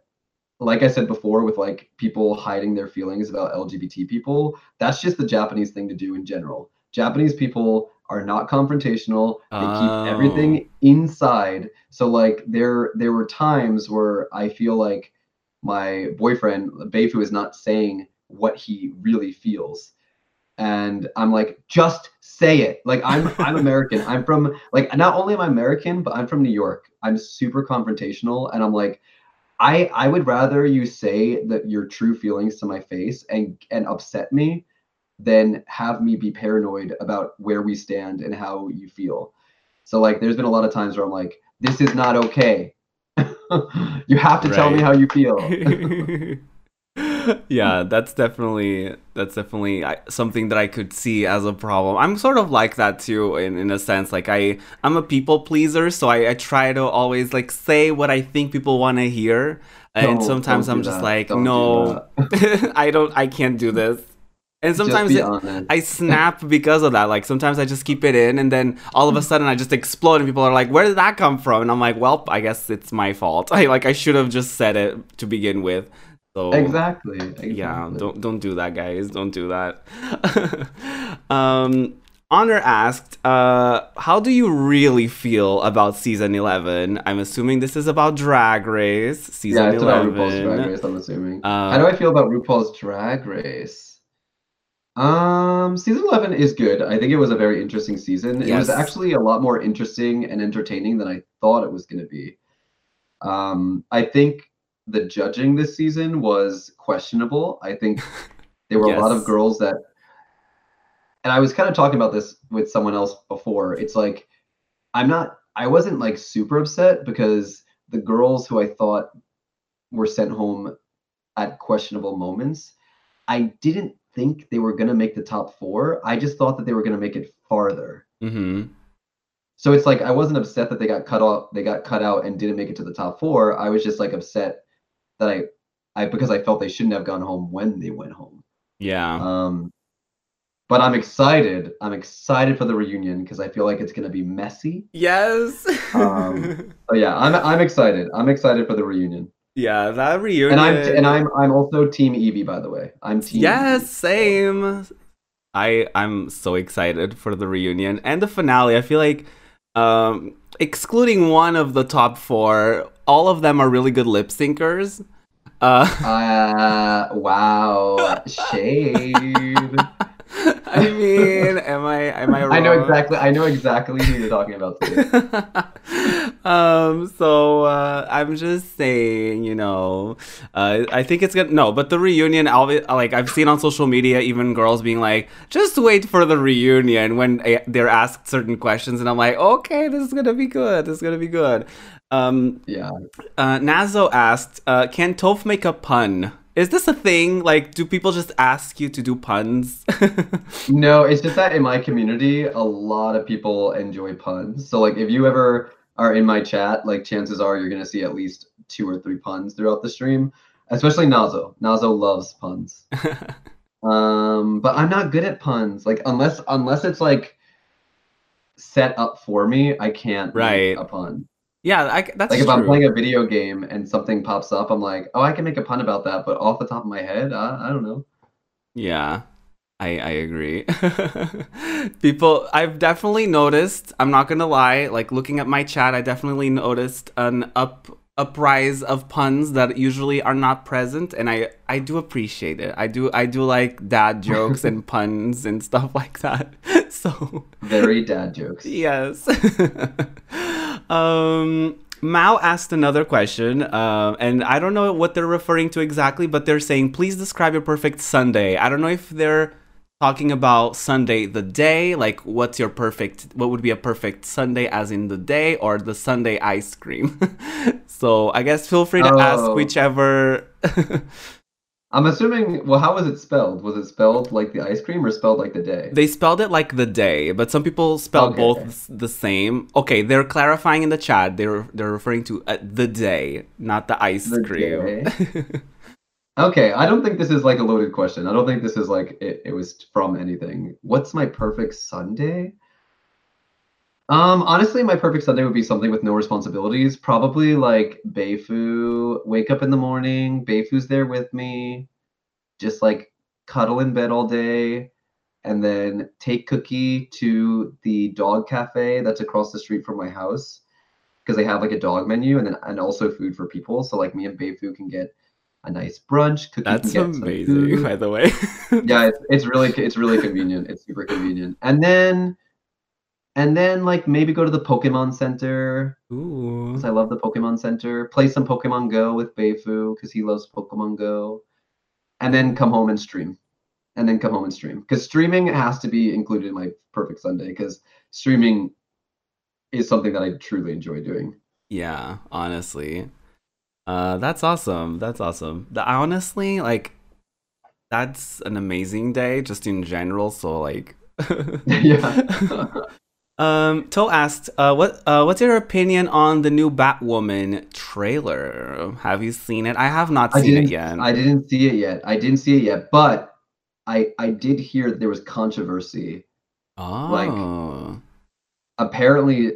like I said before, with like people hiding their feelings about LGBT people, that's just the Japanese thing to do in general. Japanese people are not confrontational. They oh. keep everything inside. So like there there were times where I feel like my boyfriend Beifu is not saying what he really feels and I'm like, just say it. Like I'm I'm American. I'm from like not only am I American, but I'm from New York. I'm super confrontational, and I'm like, I I would rather you say that your true feelings to my face and and upset me than have me be paranoid about where we stand and how you feel. So like, there's been a lot of times where I'm like, this is not okay. you have to right. tell me how you feel. yeah, that's definitely that's definitely something that I could see as a problem. I'm sort of like that too, in in a sense. Like I I'm a people pleaser, so I, I try to always like say what I think people want to hear, and no, sometimes I'm just that. like, don't no, do I don't, I can't do this. And sometimes it, I snap because of that. Like sometimes I just keep it in, and then all of a sudden I just explode, and people are like, "Where did that come from?" And I'm like, "Well, I guess it's my fault. I like I should have just said it to begin with." So exactly, exactly. Yeah, don't don't do that, guys. Don't do that. um, Honor asked, uh, "How do you really feel about season 11?" I'm assuming this is about Drag Race. Season yeah, it's 11. about RuPaul's Drag Race. I'm assuming. Uh, How do I feel about RuPaul's Drag Race? Um, season 11 is good. I think it was a very interesting season. It was actually a lot more interesting and entertaining than I thought it was going to be. Um, I think the judging this season was questionable. I think there were a lot of girls that, and I was kind of talking about this with someone else before. It's like, I'm not, I wasn't like super upset because the girls who I thought were sent home at questionable moments, I didn't think they were going to make the top four. I just thought that they were going to make it farther. hmm So it's like I wasn't upset that they got cut off, they got cut out and didn't make it to the top four. I was just like upset that I, I because I felt they shouldn't have gone home when they went home. Yeah. Um, but I'm excited. I'm excited for the reunion because I feel like it's gonna be messy. yes. Um, So yeah, I'm I'm excited. I'm excited for the reunion. yeah, that reunion. And I'm and I'm I'm also Team Yvie, by the way. I'm Team. Yes, same. I I'm so excited for the reunion and the finale. I feel like um excluding one of the top 4, all of them are really good lip syncers. Uh Uh, wow, shade. I mean, am I am I wrong? I know exactly. I know exactly who you're talking about. Um so uh i'm just saying you know uh i think it's gonna no but the reunion I'll, like i've seen on social media even girls being like just wait for the reunion when uh, they're asked certain questions and i'm like okay this is gonna be good this is gonna be good um Yeah. uh nazo asked uh can toph make a pun is this a thing like do people just ask you to do puns No, it's just that in my community, a lot of people enjoy puns. So like, if you ever are in my chat, like chances are you're gonna see at least two or three puns throughout the stream. Especially Nazo. Nazo loves puns. Um, but I'm not good at puns. Like unless unless it's like set up for me, I can't Right. make a pun. Yeah I, that's Like if true. I'm playing a video game and something pops up, I'm like, oh, I can make a pun about that, but off the top of my head, I, I don't know. Yeah, I I agree. People, I've definitely noticed. I'm not gonna lie. Like looking at my chat, I definitely noticed an up uprise of puns that usually are not present, and I I do appreciate it. I do I do like dad jokes and puns and stuff like that. So Very dad jokes. yes. Um, Mao asked another question, uh, and I don't know what they're referring to exactly, but they're saying, please describe your perfect Sunday. I don't know if they're talking about Sunday the day, like what's your perfect, what would be a perfect Sunday as in the day, or the sundae ice cream. so I guess feel free to ask Oh. whichever. I'm assuming. Well, how was it spelled? Was it spelled like the ice cream or spelled like the day? They spelled it like the day, but some people spell Okay. both the same. Okay, they're clarifying in the chat. They're they're referring to uh, the day, not the ice The cream. Okay, I don't think this is like a loaded question. I don't think this is like it, it was from anything. What's my perfect Sunday? Um, honestly, my perfect Sunday would be something with no responsibilities. Probably like Beifu, wake up in the morning, Beifu's there with me, just like cuddle in bed all day, and then take Cookie to the dog cafe that's across the street from my house because they have like a dog menu and then and also food for people. So like me and Beifu can get a nice brunch. Cookie That's can get some amazing, by the way. yeah, it's, it's really it's really convenient. It's super convenient. And then and then like maybe go to the Pokemon Center Ooh. because I love the Pokemon Center. Play some Pokemon Go with Beifu because he loves Pokemon Go. And then come home and stream. And then come home and stream because streaming has to be included in my perfect Sunday because streaming is something that I truly enjoy doing. Yeah, honestly. Uh that's awesome. That's awesome. The, honestly, like that's an amazing day just in general, so like yeah. Um, To asked, uh, what uh, what's your opinion on the new Batwoman trailer? Have you seen it? I have not I seen it yet. I didn't see it yet. I didn't see it yet, but I I did hear that there was controversy. oh, like Apparently,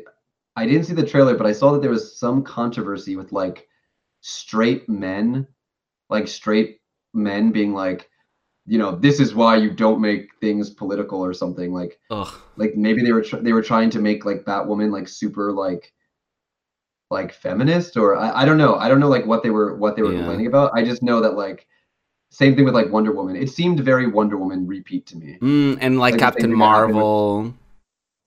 I didn't see the trailer, but I saw that there was some controversy with like straight men, like straight men being like, you know, this is why you don't make things political or something. Like ugh, like maybe they were tr- they were trying to make like Batwoman like super like like feminist or I, I don't know I don't know like what they were what they were Yeah. complaining about. I just know that like same thing with like Wonder Woman. It seemed very Wonder Woman repeat to me. Mm, and like, Like Captain happened with- Marvel.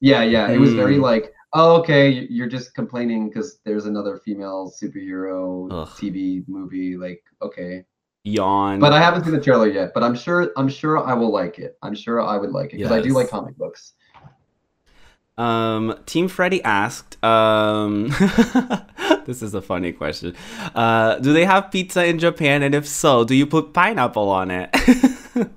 Yeah, yeah. It was very Mm. like, oh, okay, you're just complaining because there's another female superhero Ugh. TV movie. Like, okay, Yawn. but I haven't seen the trailer yet. But I'm sure, I'm sure I will like it. I'm sure I would like it because I do like comic books. Um, Team Freddy asked, um, this is a funny question. Uh, do they have pizza in Japan? And if so, do you put pineapple on it?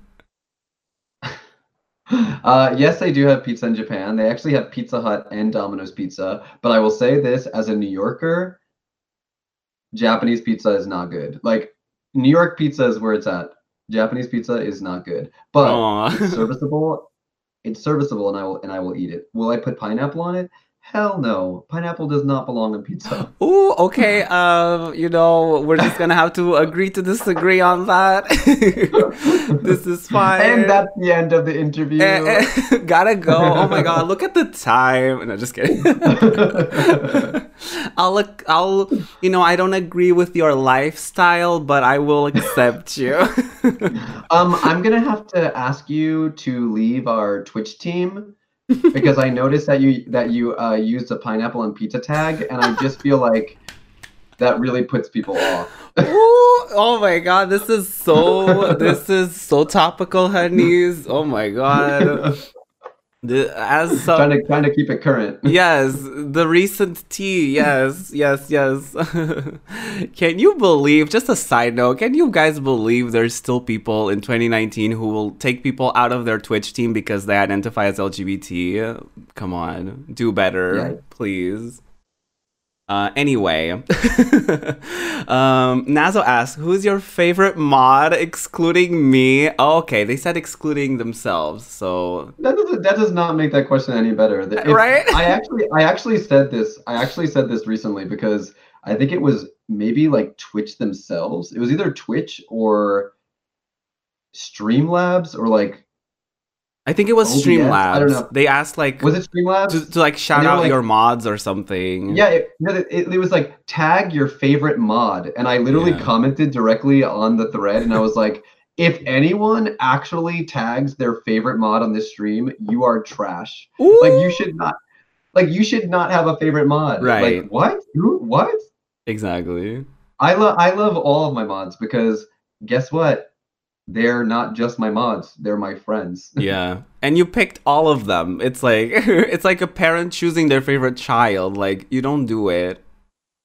Uh, yes, they do have pizza in Japan. They actually have Pizza Hut and Domino's Pizza. But I will say this as a New Yorker, Japanese pizza is not good. Like New York pizza is where it's at. Japanese pizza is not good, but it's serviceable. It's serviceable, and I will and I will eat it. Will I put pineapple on it? Hell no. Pineapple does not belong in pizza. Ooh, okay. Um, you know, we're just gonna have to agree to disagree on that. this is fine. And that's the end of the interview. Eh, eh, gotta go. Oh my god, look at the time. No, just kidding. I'll look. I'll. You know, I don't agree with your lifestyle, but I will accept you. Um, I'm gonna have to ask you to leave our Twitch team because I noticed that you that you uh, used a pineapple and pizza tag, and I just feel like that really puts people off. Oh my god, this is so. This is so topical, honeys. Oh my god. As some, trying to trying to keep it current. Yes, the recent tea. Yes, yes, yes. can you believe, just a side note, can you guys believe there's still people in 2019 who will take people out of their Twitch team because they identify as LGBT? Come on, do better, Yeah. please. Uh, anyway, um, Nazo asks, "Who's your favorite mod, excluding me?" Oh, okay, they said excluding themselves, so That doesn't that does not make that question any better. If- Right? I actually I actually said this I actually said this recently because I think it was maybe like Twitch themselves. It was either Twitch or Streamlabs or like I think it was OBS? Streamlabs. I don't know. They asked like was it Streamlabs? to, to like shout out like- your mods or something. Yeah, it, it, it was like tag your favorite mod, and I literally Yeah. commented directly on the thread, and I was like, if anyone actually tags their favorite mod on this stream, you are trash. Like you should not, like you should not have a favorite mod. Right. Like what? Who? What? exactly. I love I love all of my mods because guess what? They're not just my mods; they're my friends. Yeah, and you picked all of them. It's like it's like a parent choosing their favorite child. Like you don't do it.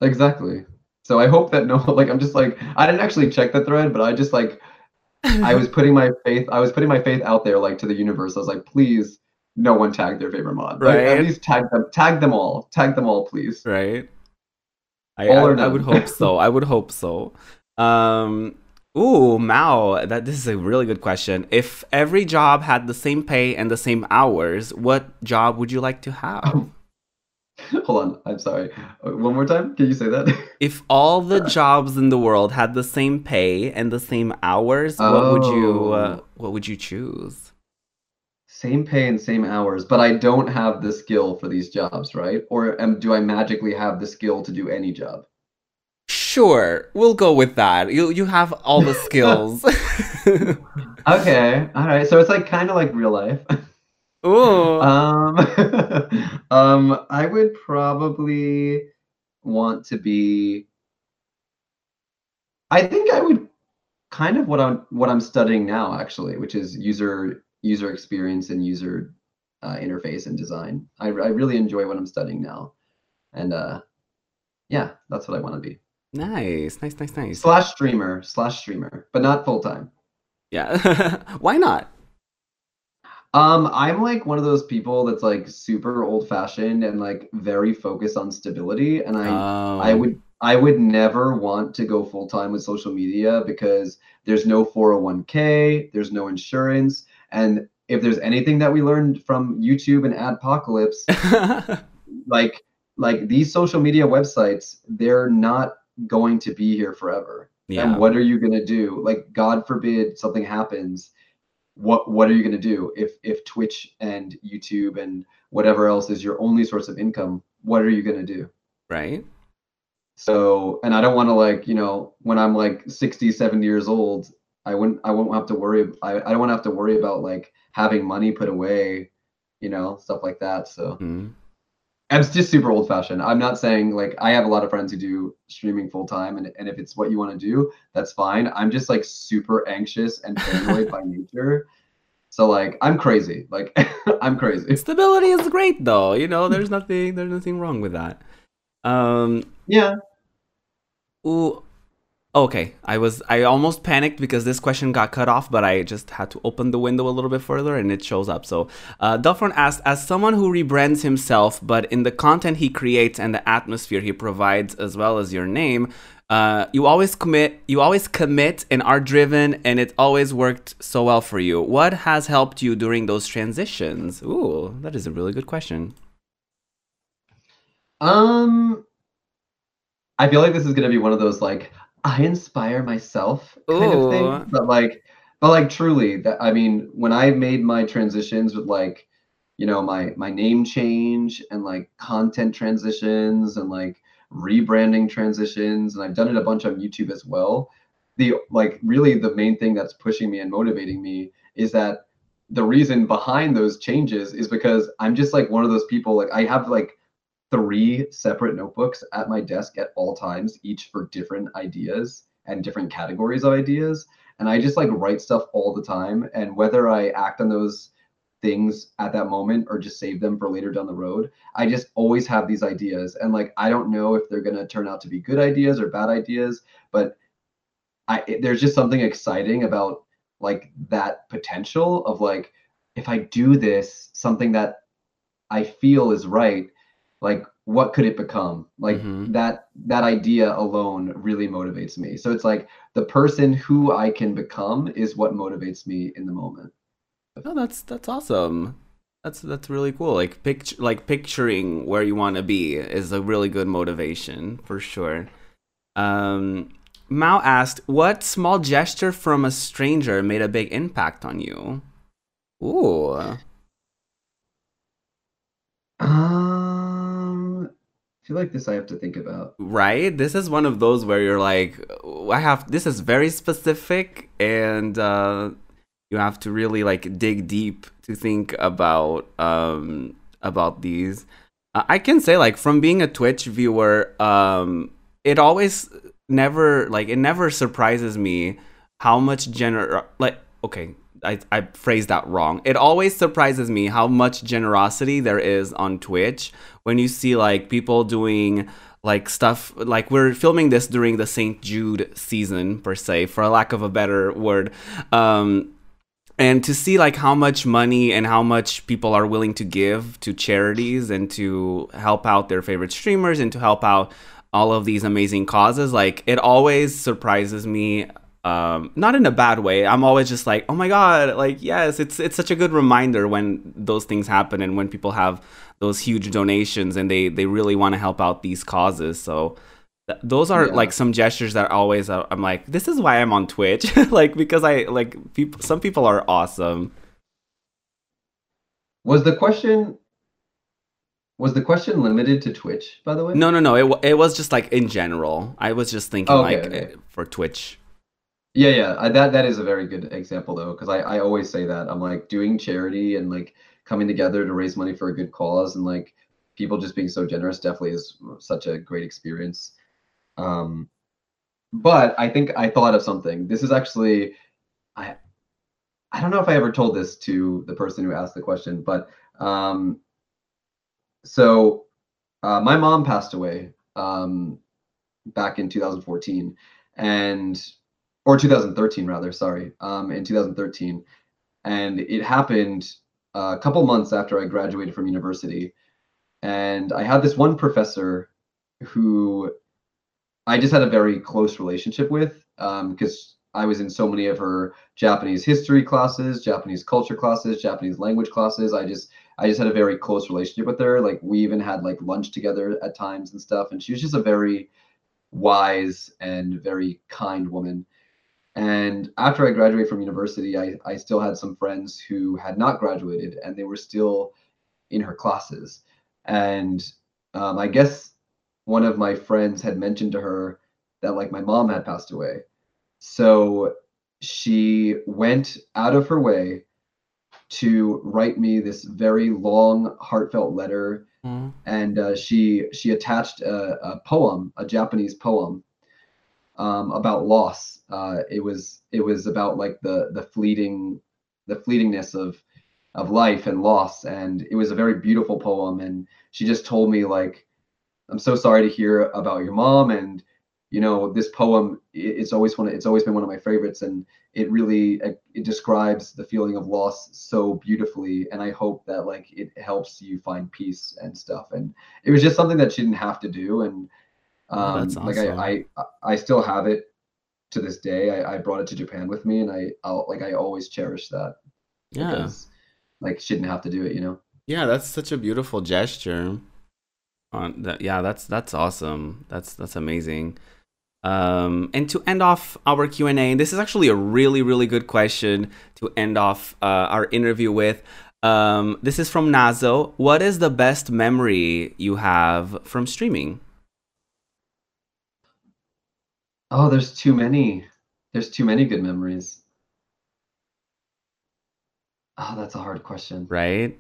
exactly. So I hope that no, like I'm just like I didn't actually check the thread, but I just like I was putting my faith I was putting my faith out there like to the universe. I was like, please, no one tag their favorite mod. Like, Right. at least tag them, tag them all, tag them all, please. right. I, All I, or I would hope so. I would hope so. Um. Ooh, Mao. That this is a really good question. If every job had the same pay and the same hours, what job would you like to have? Hold on, I'm sorry. One more time. Can you say that? If all the jobs in the world had the same pay and the same hours, what would you uh, Oh. what would you choose? same pay and same hours, but I don't have the skill for these jobs, right? Or am, do I magically have the skill to do any job? Sure, we'll go with that. You you have all the skills. Okay, all right. So it's like kind of like real life. Ooh. Um, um, I would probably want to be. I think I would kind of what I'm what I'm studying now, actually, which is user user experience and user uh, interface and design. I, I really enjoy what I'm studying now, and uh, yeah, that's what I want to be. Nice, nice, nice, nice. Slash streamer, slash streamer, but not full time. Yeah. Why not? Um, I'm like one of those people that's like super old fashioned and like very focused on stability, and I I Um, would I would never want to go full time with social media because there's no 401k, there's no insurance, and if there's anything that we learned from YouTube and Adpocalypse, like like these social media websites, they're not going to be here forever. yeah. And what are you gonna do? Like, God forbid something happens. What what are you gonna do if if Twitch and YouTube and whatever else is your only source of income? What are you gonna do? right. So, and I don't want to like, you know, when I'm like 60, 70 years old, I wouldn't I won't have to worry I, I don't want to have to worry about like having money put away, you know, stuff like that. So Mhm. I'm just super old fashioned. I'm not saying like I have a lot of friends who do streaming full time and, and if it's what you want to do, that's fine. I'm just like super anxious and paranoid by nature. So like I'm crazy. Like I'm crazy. Stability is great though. You know, there's nothing there's nothing wrong with that. Um Yeah. ooh, okay. I was I almost panicked because this question got cut off, but I just had to open the window a little bit further and it shows up. So uh Duffron asked, as someone who rebrands himself, but in the content he creates and the atmosphere he provides as well as your name, uh, you always commit you always commit and are driven and it always worked so well for you what has helped you during those transitions ooh that is a really good question Um I feel like this is gonna be one of those like I inspire myself kind of thing. But like but like truly that I mean when I made my transitions with like you know my my name change and like content transitions and like rebranding transitions and I've done it a bunch on YouTube as well. The like really the main thing that's pushing me and motivating me is that the reason behind those changes is because I'm just like one of those people like I have like three separate notebooks at my desk at all times, each for different ideas and different categories of ideas. And I just like write stuff all the time. And whether I act on those things at that moment or just save them for later down the road, I just always have these ideas. And like, I don't know if they're going to turn out to be good ideas or bad ideas, but I, it- there's just something exciting about like that potential of like, if I do this, something that I feel is right, like what could it become like Mhm. that that idea alone really motivates me so it's like the person who i can become is what motivates me in the moment Oh, that's that's awesome. That's that's really cool. Like picture like picturing where you want to be is a really good motivation for sure. Um, Mao asked, "What small gesture from a stranger made a big impact on you?" Ooh, um i feel like this i have to think about right. This is one of those where you're like, I have this is very specific, and uh, you have to really like dig deep to think about um about these. Uh, I can say like from being a Twitch viewer, um, it always never like it never surprises me how much gener like okay. I, I phrased that wrong. It always surprises me how much generosity there is on Twitch when you see like people doing like stuff like we're filming this during the St. Jude season per se, for a lack of a better word. Um, and to see like how much money and how much people are willing to give to charities and to help out their favorite streamers and to help out all of these amazing causes like it always surprises me um not in a bad way. I'm always just like oh my god like yes it's it's such a good reminder when those things happen and when people have those huge donations and they they really want to help out these causes. So th- those are Yeah. like some gestures that always uh, i'm like this is why i'm on twitch like because i like people some people are awesome. Was the question was the question limited to twitch by the way? No no no. It, it was just like in general. I was just thinking Oh, Okay, like okay. uh, for twitch Yeah, yeah, I, that that is a very good example though, because I I always say that I'm like doing charity and like coming together to raise money for a good cause and like people just being so generous definitely is such a great experience. Um, but I think I thought of something. This is actually I I don't know if I ever told this to the person who asked the question, but um, so uh, my mom passed away um, back in 2014, and or 2013 rather sorry um, in 2013 and it happened a couple months after i graduated from university. And i had this one professor who i just had a very close relationship with because i was in so many of her japanese history classes japanese culture classes japanese language classes. I just i just had a very close relationship with her. Like we even had like lunch together at times and stuff. And she was just a very wise and very kind woman and after I graduated from university, I, I still had some friends who had not graduated and they were still in her classes. And um, I guess one of my friends had mentioned to her that like my mom had passed away. So she went out of her way to write me this very long, heartfelt letter, Mm. and uh, she she attached a, a poem, a Japanese poem, um, about loss. Uh, it was it was about like the the fleeting the fleetingness of of life and loss, and it was a very beautiful poem. And she just told me like, I'm so sorry to hear about your mom, and you know this poem. It's always one. It's always been one of my favorites, and it really it, it describes the feeling of loss so beautifully. And I hope that like it helps you find peace and stuff. And it was just something that she didn't have to do, and um, that's like. I, I I still have it to this day. I, I brought it to Japan with me, and I I'll, like I always cherish that Yeah. because like she didn't have to do it, you know. Yeah, that's such a beautiful gesture. On that, yeah, that's that's awesome. That's that's amazing. Um, and to end off our Q and A, this is actually a really really good question to end off uh, our interview with. Um, this is from Nazo. What is the best memory you have from streaming? Oh, there's too many. There's too many good memories. Oh, that's a hard question. Right?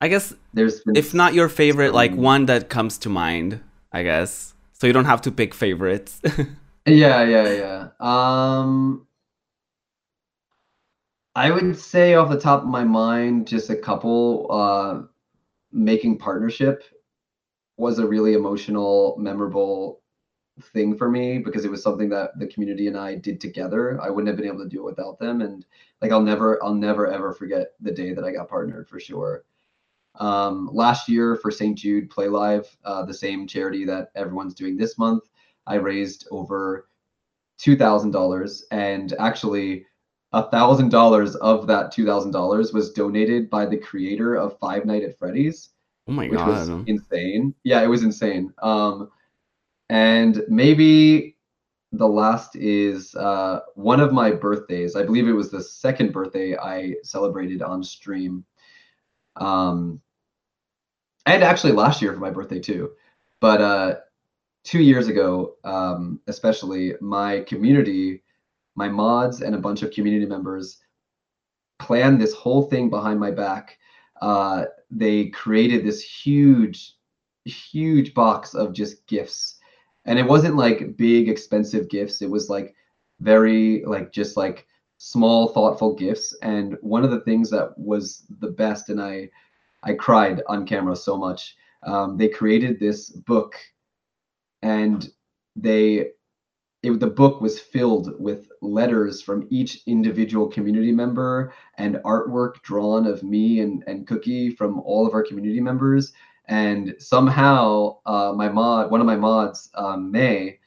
I guess There's if not your favorite, like one that comes to mind. I guess so you don't have to pick favorites. Yeah, yeah, yeah. Um, I would say off the top of my mind, just a couple. Uh, making partnership was a really emotional, memorable thing for me because it was something that the community and I did together. I wouldn't have been able to do it without them, and like I'll never, I'll never ever forget the day that I got partnered for sure. Um, last year for St. Jude Play Live, uh, the same charity that everyone's doing this month, I raised over two thousand dollars, and actually, a thousand dollars of that two thousand dollars was donated by the creator of Five Night at Freddy's, oh my which was insane. Yeah, it was insane. Um, and maybe the last is uh, one of my birthdays. I believe it was the second birthday I celebrated on stream. Um, and actually last year for my birthday too. But uh, two years ago, um, especially, my community, my mods, and a bunch of community members planned this whole thing behind my back. Uh, they created this huge, huge box of just gifts. And it wasn't like big, expensive gifts. It was like very, like, just like small, thoughtful gifts. And one of the things that was the best, and I, I cried on camera so much. Um, they created this book and they it, the book was filled with letters from each individual community member and artwork drawn of me and, and Cookie from all of our community members. And somehow, uh, my mod, one of my mods, um, May,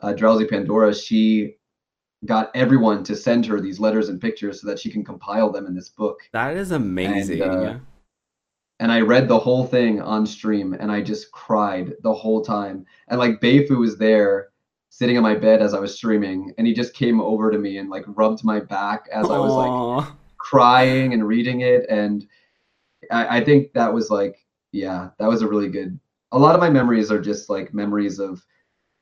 uh, Drowsy Pandora, she got everyone to send her these letters and pictures so that she can compile them in this book That is amazing. uh, and I read the whole thing on stream and I just cried the whole time. And like Beifu was there sitting on my bed as I was streaming and he just came over to me and like rubbed my back as I was like crying and reading it. And I, I think that was like, yeah, that was a really good. A lot of my memories are just like memories of,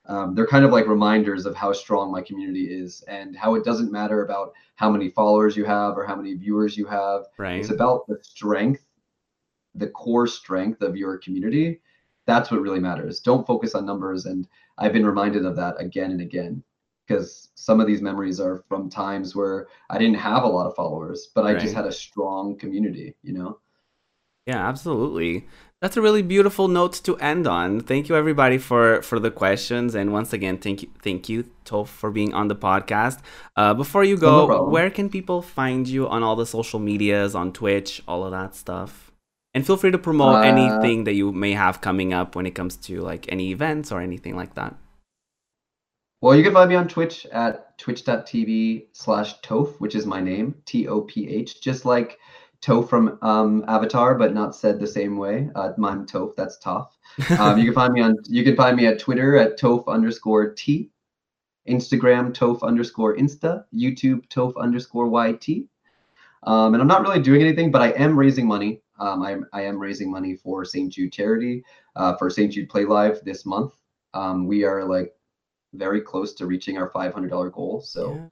um, they're kind of like reminders of how strong my community is and how it doesn't matter about how many followers you have or how many viewers you have. right. It's about the strength, the core strength of your community. That's what really matters. Don't focus on numbers. And I've been reminded of that again and again because some of these memories are from times where I didn't have a lot of followers, but I just had a strong community, you know? Yeah, absolutely. That's a really beautiful note to end on. Thank you everybody for for the questions, and once again, thank you, thank you, Toph, for being on the podcast. Uh, before you Oh, no go, where can people find you on all the social medias, on Twitch, all of that stuff? And feel free to promote Uh, anything that you may have coming up when it comes to like any events or anything like that. Well, you can find me on Twitch at twitch.tv slash Toph, which is my name, T O P H, just like Toph from um, Avatar, but not said the same way. Uh, I'm Toph, that's Toph. Um, you can find me on you can find me at Twitter at Toph underscore T, Instagram Toph underscore Insta, YouTube Toph underscore YT. Um, and I'm not really doing anything, but I am raising money. Um, I, I am raising money for St. Jude charity, uh, for St. Jude Play Live this month. Um, we are like very close to reaching our $500 goal. So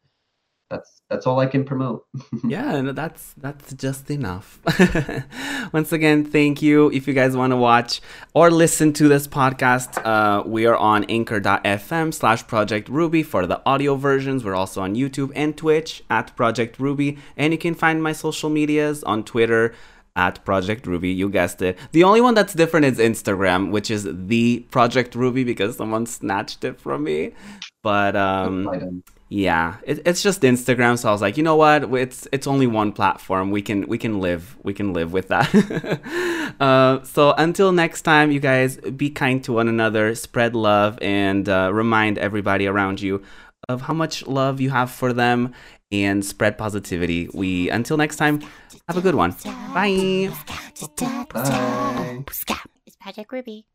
that's that's all I can promote. yeah, and that's that's just enough. Once again, thank you. If you guys want to watch or listen to this podcast, uh, we are on anchor.fm slash Project Ruby for the audio versions. We're also on YouTube and Twitch at Project Ruby. And you can find my social medias on Twitter at Project Ruby. You guessed it. The only one that's different is Instagram, which is the Project Ruby because someone snatched it from me. But um, yeah, it, it's just Instagram. So I was like, you know what? It's it's only one platform. We can we can live we can live with that. uh, so until next time, you guys be kind to one another, spread love, and uh, remind everybody around you of how much love you have for them, and spread positivity. We until next time, have a good one. Bye. Bye. It's Project Ruby.